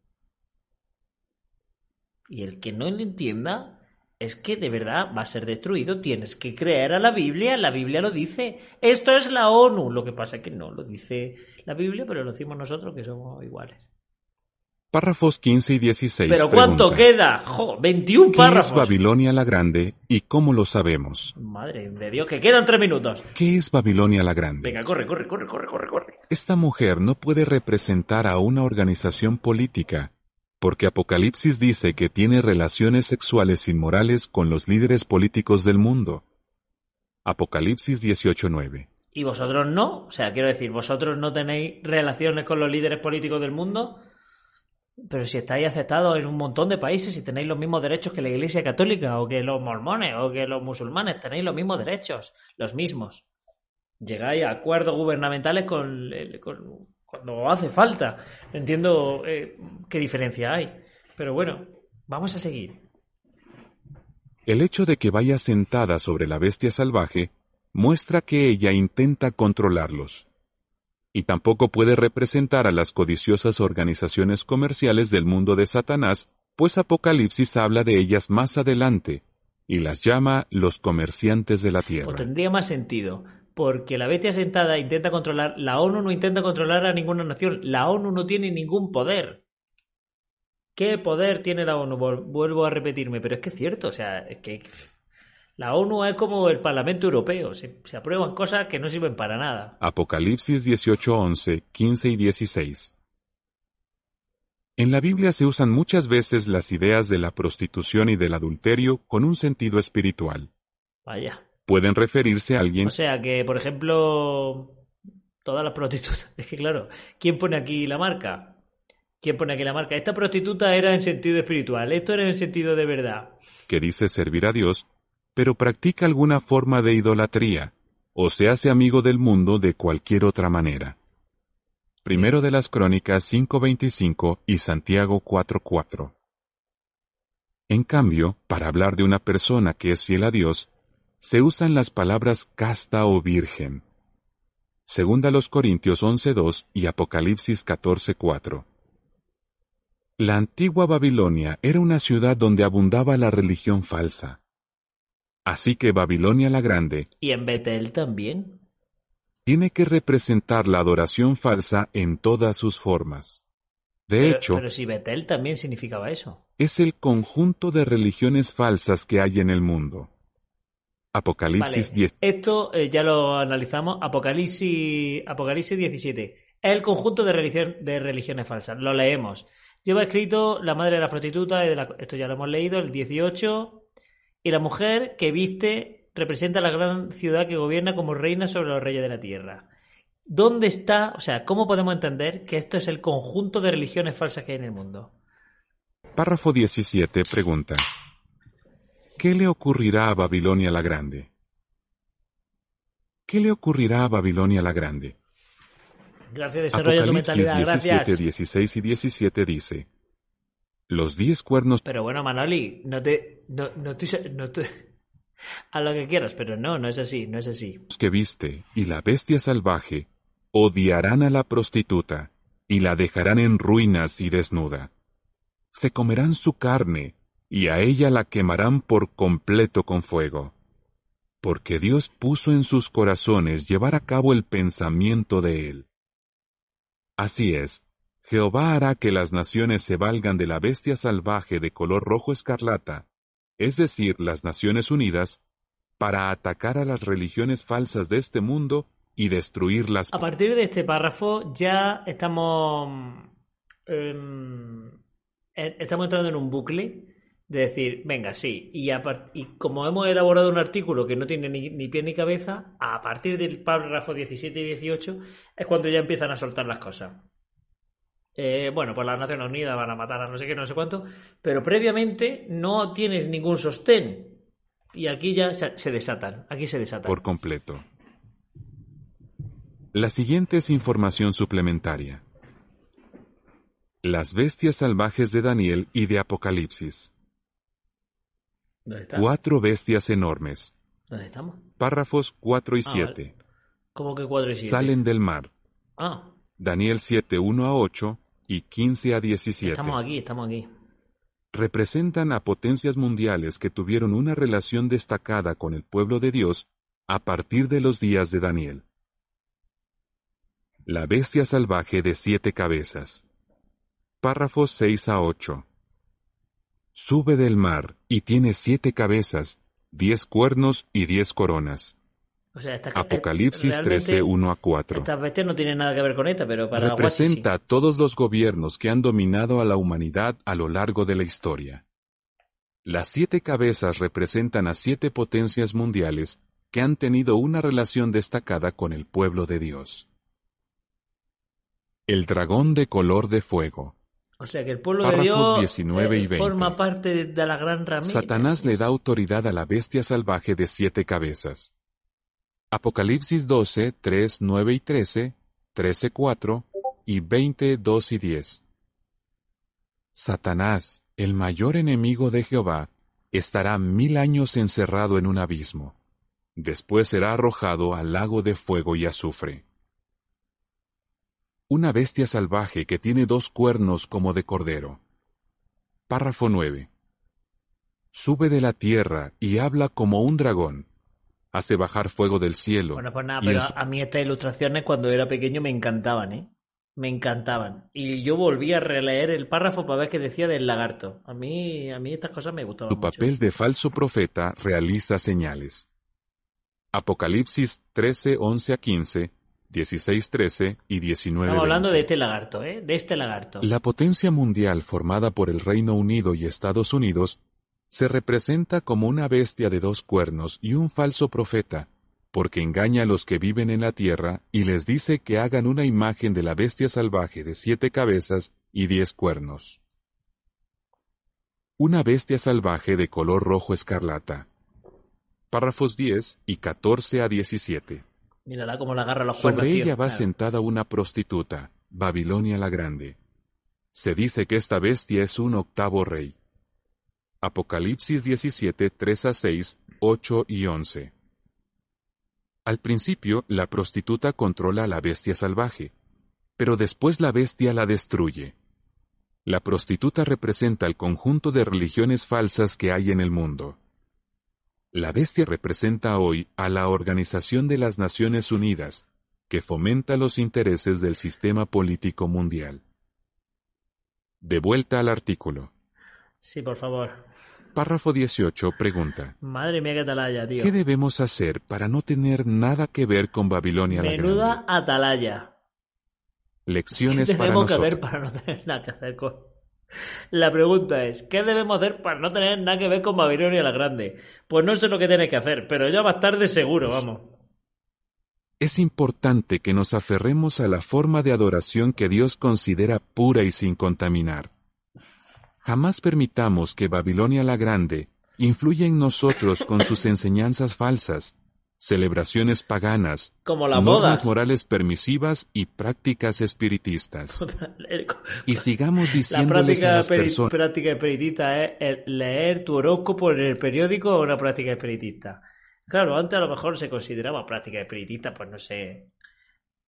Y el que no lo entienda es que de verdad va a ser destruido. Tienes que creer a la Biblia, la Biblia lo dice. Esto es la ONU. Lo que pasa es que no lo dice la Biblia, pero lo decimos nosotros que somos iguales. Párrafos 15 y 16. Pero ¿cuánto pregunta, queda? ¡Jo! 21 ¿Qué párrafos. es Babilonia la Grande y cómo lo sabemos? Madre de Dios, que quedan tres minutos. ¿Qué es Babilonia la Grande? Venga, corre, corre, corre, corre, corre, corre. Esta mujer no puede representar a una organización política, porque Apocalipsis dice que tiene relaciones sexuales inmorales con los líderes políticos del mundo. Apocalipsis 18:9. ¿Y vosotros no? O sea, quiero decir, vosotros no tenéis relaciones con los líderes políticos del mundo, pero si estáis aceptados en un montón de países y tenéis los mismos derechos que la Iglesia Católica o que los mormones o que los musulmanes, tenéis los mismos derechos, los mismos. Llegáis a acuerdos gubernamentales con, cuando hace falta. Entiendo eh, qué diferencia hay. Pero bueno, vamos a seguir. El hecho de que vaya sentada sobre la bestia salvaje muestra que ella intenta controlarlos. Y tampoco puede representar a las codiciosas organizaciones comerciales del mundo de Satanás pues Apocalipsis habla de ellas más adelante y las llama los comerciantes de la O tierra. tendría más sentido, porque la bestia sentada intenta controlar, la ONU no intenta controlar a ninguna nación, la ONU no tiene ningún poder. ¿Qué poder tiene la ONU? Vuelvo a repetirme, pero es que es cierto, o sea, es que la ONU es como el Parlamento Europeo, se, se aprueban cosas que no sirven para nada. Apocalipsis 18, 11, 15 y 16. En la Biblia se usan muchas veces las ideas de la prostitución y del adulterio con un sentido espiritual. Vaya. Pueden referirse a alguien O sea que, por ejemplo, todas las prostitutas. Es que claro, ¿quién pone aquí la marca? ¿Quién pone aquí la marca? Esta prostituta era en sentido espiritual, esto era en sentido de verdad. que dice servir a Dios, pero practica alguna forma de idolatría, o se hace amigo del mundo de cualquier otra manera. Primero de las Crónicas 5.25 y Santiago 4.4. En cambio, para hablar de una persona que es fiel a Dios, se usan las palabras casta o virgen. Segunda los Corintios 11.2 y Apocalipsis 14.4. La antigua Babilonia era una ciudad donde abundaba la religión falsa. Así que Babilonia la Grande Y en Betel también. tiene que representar la adoración falsa en todas sus formas. De Pero, hecho, pero si Betel también significaba eso. es el conjunto de religiones falsas que hay en el mundo. Apocalipsis Vale, 10. Esto eh, ya lo analizamos. Apocalipsis, Apocalipsis 17. Es el conjunto de, religión, de religiones falsas. Lo leemos. Lleva escrito la madre de la prostituta, y de la- esto ya lo hemos leído, el 18. Y la mujer que viste representa la gran ciudad que gobierna como reina sobre los reyes de la tierra. ¿Dónde está? O sea, ¿cómo podemos entender que esto es el conjunto de religiones falsas que hay en el mundo? Párrafo 17 pregunta. ¿Qué le ocurrirá a Babilonia la Grande? ¿Qué le ocurrirá a Babilonia la Grande? Gracias, desarrolla tu mentalidad. 17, Gracias. 16 y 17 dice, Los diez cuernos Pero bueno, Manoli, no te. No, no estoy- no estoy- a lo que quieras, pero no, no es así, no es así. que viste y la bestia salvaje odiarán a la prostituta y la dejarán en ruinas y desnuda. Se comerán su carne y a ella la quemarán por completo con fuego. Porque Dios puso en sus corazones llevar a cabo el pensamiento de Él. Así es, Jehová hará que las naciones se valgan de la bestia salvaje de color rojo escarlata, es decir, las Naciones Unidas, para atacar a las religiones falsas de este mundo y destruirlas. A partir de este párrafo ya estamos. em, eh, estamos entrando en un bucle de decir, venga, sí, y, y como hemos elaborado un artículo que no tiene ni, ni pie ni cabeza, a partir del párrafo 17 y 18 es cuando ya empiezan a soltar las cosas. Eh, bueno, pues las Naciones Unidas van a matar a no sé qué, no sé cuánto, pero previamente no tienes ningún sostén. Y aquí ya se, desatan, aquí se desatan. por completo. La siguiente es información suplementaria. Las bestias salvajes de Daniel y de Apocalipsis. ¿Dónde está? Cuatro bestias enormes. ¿Dónde estamos? Párrafos 4 y Ah, 7. ¿Cómo que 4 y 7? Salen del mar. Ah, Daniel 7, 1 a 8 y 15 a 17. estamos aquí, estamos aquí. representan a potencias mundiales que tuvieron una relación destacada con el pueblo de Dios a partir de los días de Daniel. La bestia salvaje de siete cabezas. Párrafos 6 a 8. Sube del mar y tiene siete cabezas, diez cuernos y diez coronas. O sea, esta, Apocalipsis realmente 13, 1 a 4. Estas bestias no tienen nada que ver con esta, pero para representa a todos los gobiernos que han dominado a la humanidad a lo largo de la historia. Las siete cabezas representan a siete potencias mundiales que han tenido una relación destacada con el pueblo de Dios. El dragón de color de fuego. O sea que el pueblo de Dios 19 y eh, 20. forma parte de, la gran ramera. Satanás le da autoridad a la bestia salvaje de siete cabezas. Apocalipsis 12, 3, 9 y 13, 13, 4 y 20, 2 y 10. Satanás, el mayor enemigo de Jehová, estará mil años encerrado en un abismo. Después será arrojado al lago de fuego y azufre. Una bestia salvaje que tiene dos cuernos como de cordero. Párrafo 9. Sube de la tierra y habla como un dragón. Hace bajar fuego del cielo. Bueno, pues nada, y pero en su- a mí estas ilustraciones cuando era pequeño me encantaban, ¿eh? Me encantaban. Y yo volví a releer el párrafo para ver qué decía del lagarto. A mí, a mí estas cosas me gustaban su mucho. papel de falso profeta realiza señales. Apocalipsis 13, 11 a 15, 16, 13 y 19. Estamos hablando 20. de este lagarto, ¿eh? De este lagarto. La potencia mundial formada por el Reino Unido y Estados Unidos se representa como una bestia de dos cuernos y un falso profeta, porque engaña a los que viven en la tierra y les dice que hagan una imagen de la bestia salvaje de siete cabezas y diez cuernos. Una bestia salvaje de color rojo escarlata. Párrafos 10 y 14 a 17. Mírala cómo la agarra los cuernos, Sobre tío. ella va Claro. sentada una prostituta, Babilonia la Grande. Se dice que esta bestia es un octavo rey. Apocalipsis 17, 3 a 6, 8 y 11. Al principio, la prostituta controla a la bestia salvaje, pero después la bestia la destruye. La prostituta representa el conjunto de religiones falsas que hay en el mundo. La bestia representa hoy a la Organización de las Naciones Unidas, que fomenta los intereses del sistema político mundial. De vuelta al artículo. Sí, por favor. Párrafo 18 pregunta. Madre mía, qué atalaya, tío. ¿Qué debemos hacer para no tener nada que ver con Babilonia la Menuda Grande? atalaya. ¿Qué Lecciones para tenemos que nosotros. hacer para no tener nada que hacer con... La pregunta es, ¿qué debemos hacer para no tener nada que ver con Babilonia la Grande? Pues no sé lo que tenéis que hacer, pero ya más tarde seguro, vamos. Es importante que nos aferremos a la forma de adoración que Dios considera pura y sin contaminar. Jamás permitamos que Babilonia la Grande influya en nosotros con sus enseñanzas falsas, celebraciones paganas, Como las normas bodas. morales permisivas y prácticas espiritistas. Y sigamos La diciéndoles a práctica, las personas práctica espiritista es el leer tu horóscopo en el periódico o una práctica espiritista. Claro, antes a lo mejor se consideraba práctica espiritista, pues no sé,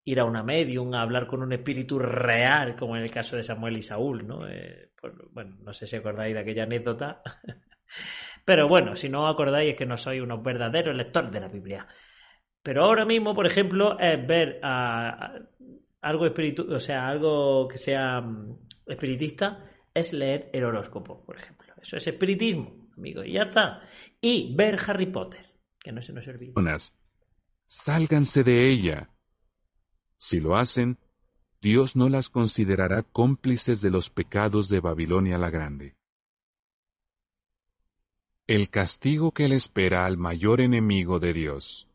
ir a una medium, a hablar con un espíritu real, como en el caso de Samuel y Saúl, ¿no? Eh, pues, bueno, no sé si acordáis de aquella anécdota. Pero bueno, si no acordáis es que no sois unos verdaderos lectores de la Biblia. Pero ahora mismo, por ejemplo, es ver a, algo espiritu, o sea, algo que sea mm, espiritista, es leer el horóscopo, por ejemplo. Eso es espiritismo, amigo, y ya está. Y ver Harry Potter, que no se nos olvide. Sálganse de ella. Si lo hacen, Dios no las considerará cómplices de los pecados de Babilonia la Grande. El castigo que le espera al mayor enemigo de Dios.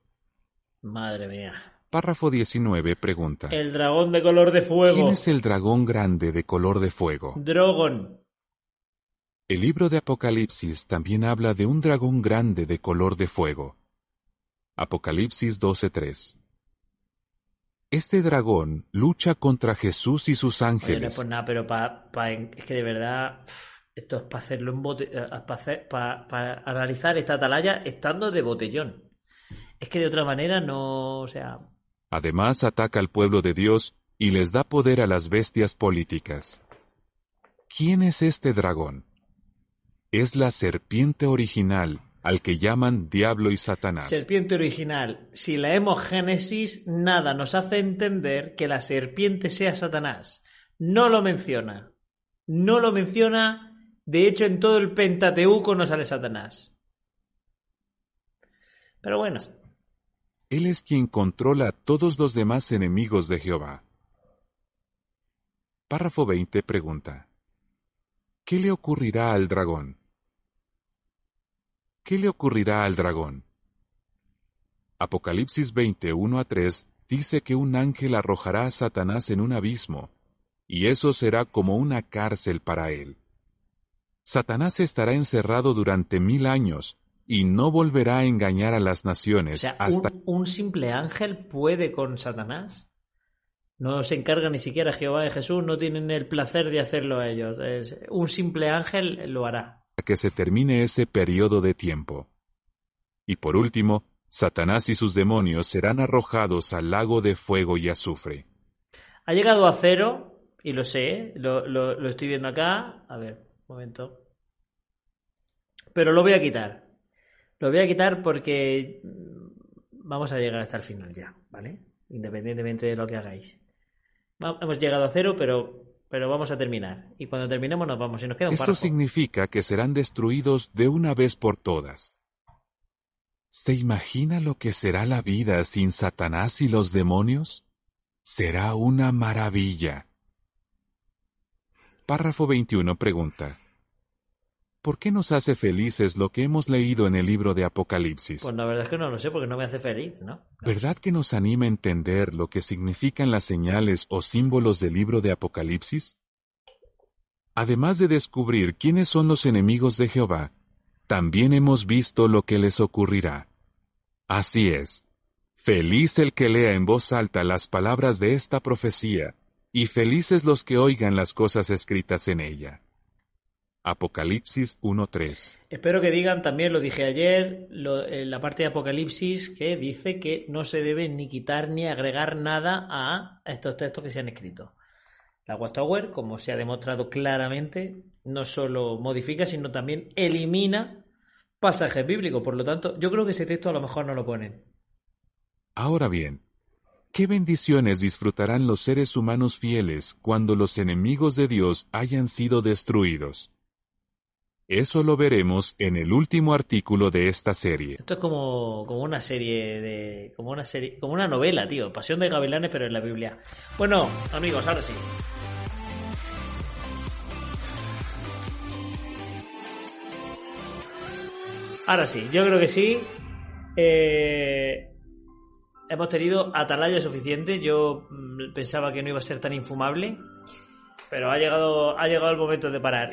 Madre mía. Párrafo 19 pregunta. El dragón de color de fuego. ¿Quién es el dragón grande de color de fuego? Drogon. El libro de Apocalipsis también habla de un dragón grande de color de fuego. Apocalipsis 12:3. Este dragón lucha contra Jesús y sus Oye, no ángeles. nada, pero pa, pa- es que de verdad esto es para hacerlo en bote, para analizar esta atalaya estando de botellón. Es que de otra manera no, o sea, Además ataca al pueblo de Dios y les da poder a las bestias políticas. ¿Quién es este dragón? Es la serpiente original, al que llaman Diablo y Satanás. serpiente original. Si leemos Génesis, nada nos hace entender que la serpiente sea Satanás. No lo menciona. No lo menciona. De hecho, en todo el Pentateuco no sale Satanás. Pero bueno, Él es quien controla a todos los demás enemigos de Jehová. Párrafo 20 pregunta. ¿Qué le ocurrirá al dragón? ¿Qué le ocurrirá al dragón? Apocalipsis 20, 1 a 3 dice que un ángel arrojará a Satanás en un abismo, y eso será como una cárcel para él. Satanás estará encerrado durante mil años, y no volverá a engañar a las o naciones sea, hasta un, un simple ángel puede con Satanás. No se encarga ni siquiera Jehová de Jesús, no tienen el placer de hacerlo ellos. Es- un simple ángel lo hará. Que se termine ese periodo de tiempo. Y por último, Satanás y sus demonios serán arrojados al lago de fuego y azufre. Ha llegado a cero, y lo sé, lo, lo- estoy viendo acá. A ver, Un momento. Pero lo voy a quitar. Lo voy a quitar porque vamos a llegar hasta el final ya, ¿vale? Independientemente de lo que hagáis. Hemos llegado a cero, pero, pero vamos a terminar. Y cuando terminemos nos vamos. Y nos queda un Esto párrafo. significa que serán destruidos de una vez por todas. ¿Se imagina lo que será la vida sin Satanás y los demonios? Será una maravilla. Párrafo 21 pregunta. ¿Por qué nos hace felices lo que hemos leído en el libro de Apocalipsis? Pues la verdad es que no lo sé porque no me hace feliz, ¿no? ¿Verdad que nos anima a entender lo que significan las señales o símbolos del libro de Apocalipsis? Además de descubrir quiénes son los enemigos de Jehová, también hemos visto lo que les ocurrirá. Así es. Feliz el que lea en voz alta las palabras de esta profecía, y felices los que oigan las cosas escritas en ella. Apocalipsis 1.3 Espero que digan también, lo dije ayer, lo- en la parte de Apocalipsis, que dice que no se debe ni quitar ni agregar nada a estos textos que se han escrito. La Watchtower, como se ha demostrado claramente, no solo modifica, sino también elimina pasajes bíblicos. Por lo tanto, yo creo que ese texto a lo mejor no lo ponen. Ahora bien, ¿qué bendiciones disfrutarán los seres humanos fieles cuando los enemigos de Dios hayan sido destruidos? Eso lo veremos en el último artículo de esta serie. Esto es como, como una serie de. como una serie. como una novela, tío. Pasión de Gavilanes, pero en la Biblia. Bueno, amigos, ahora sí. Ahora sí, yo creo que sí. Eh, hemos tenido atalaya suficiente. Yo mm, pensaba que no iba a ser tan infumable. Pero ha llegado, ha llegado el momento de parar.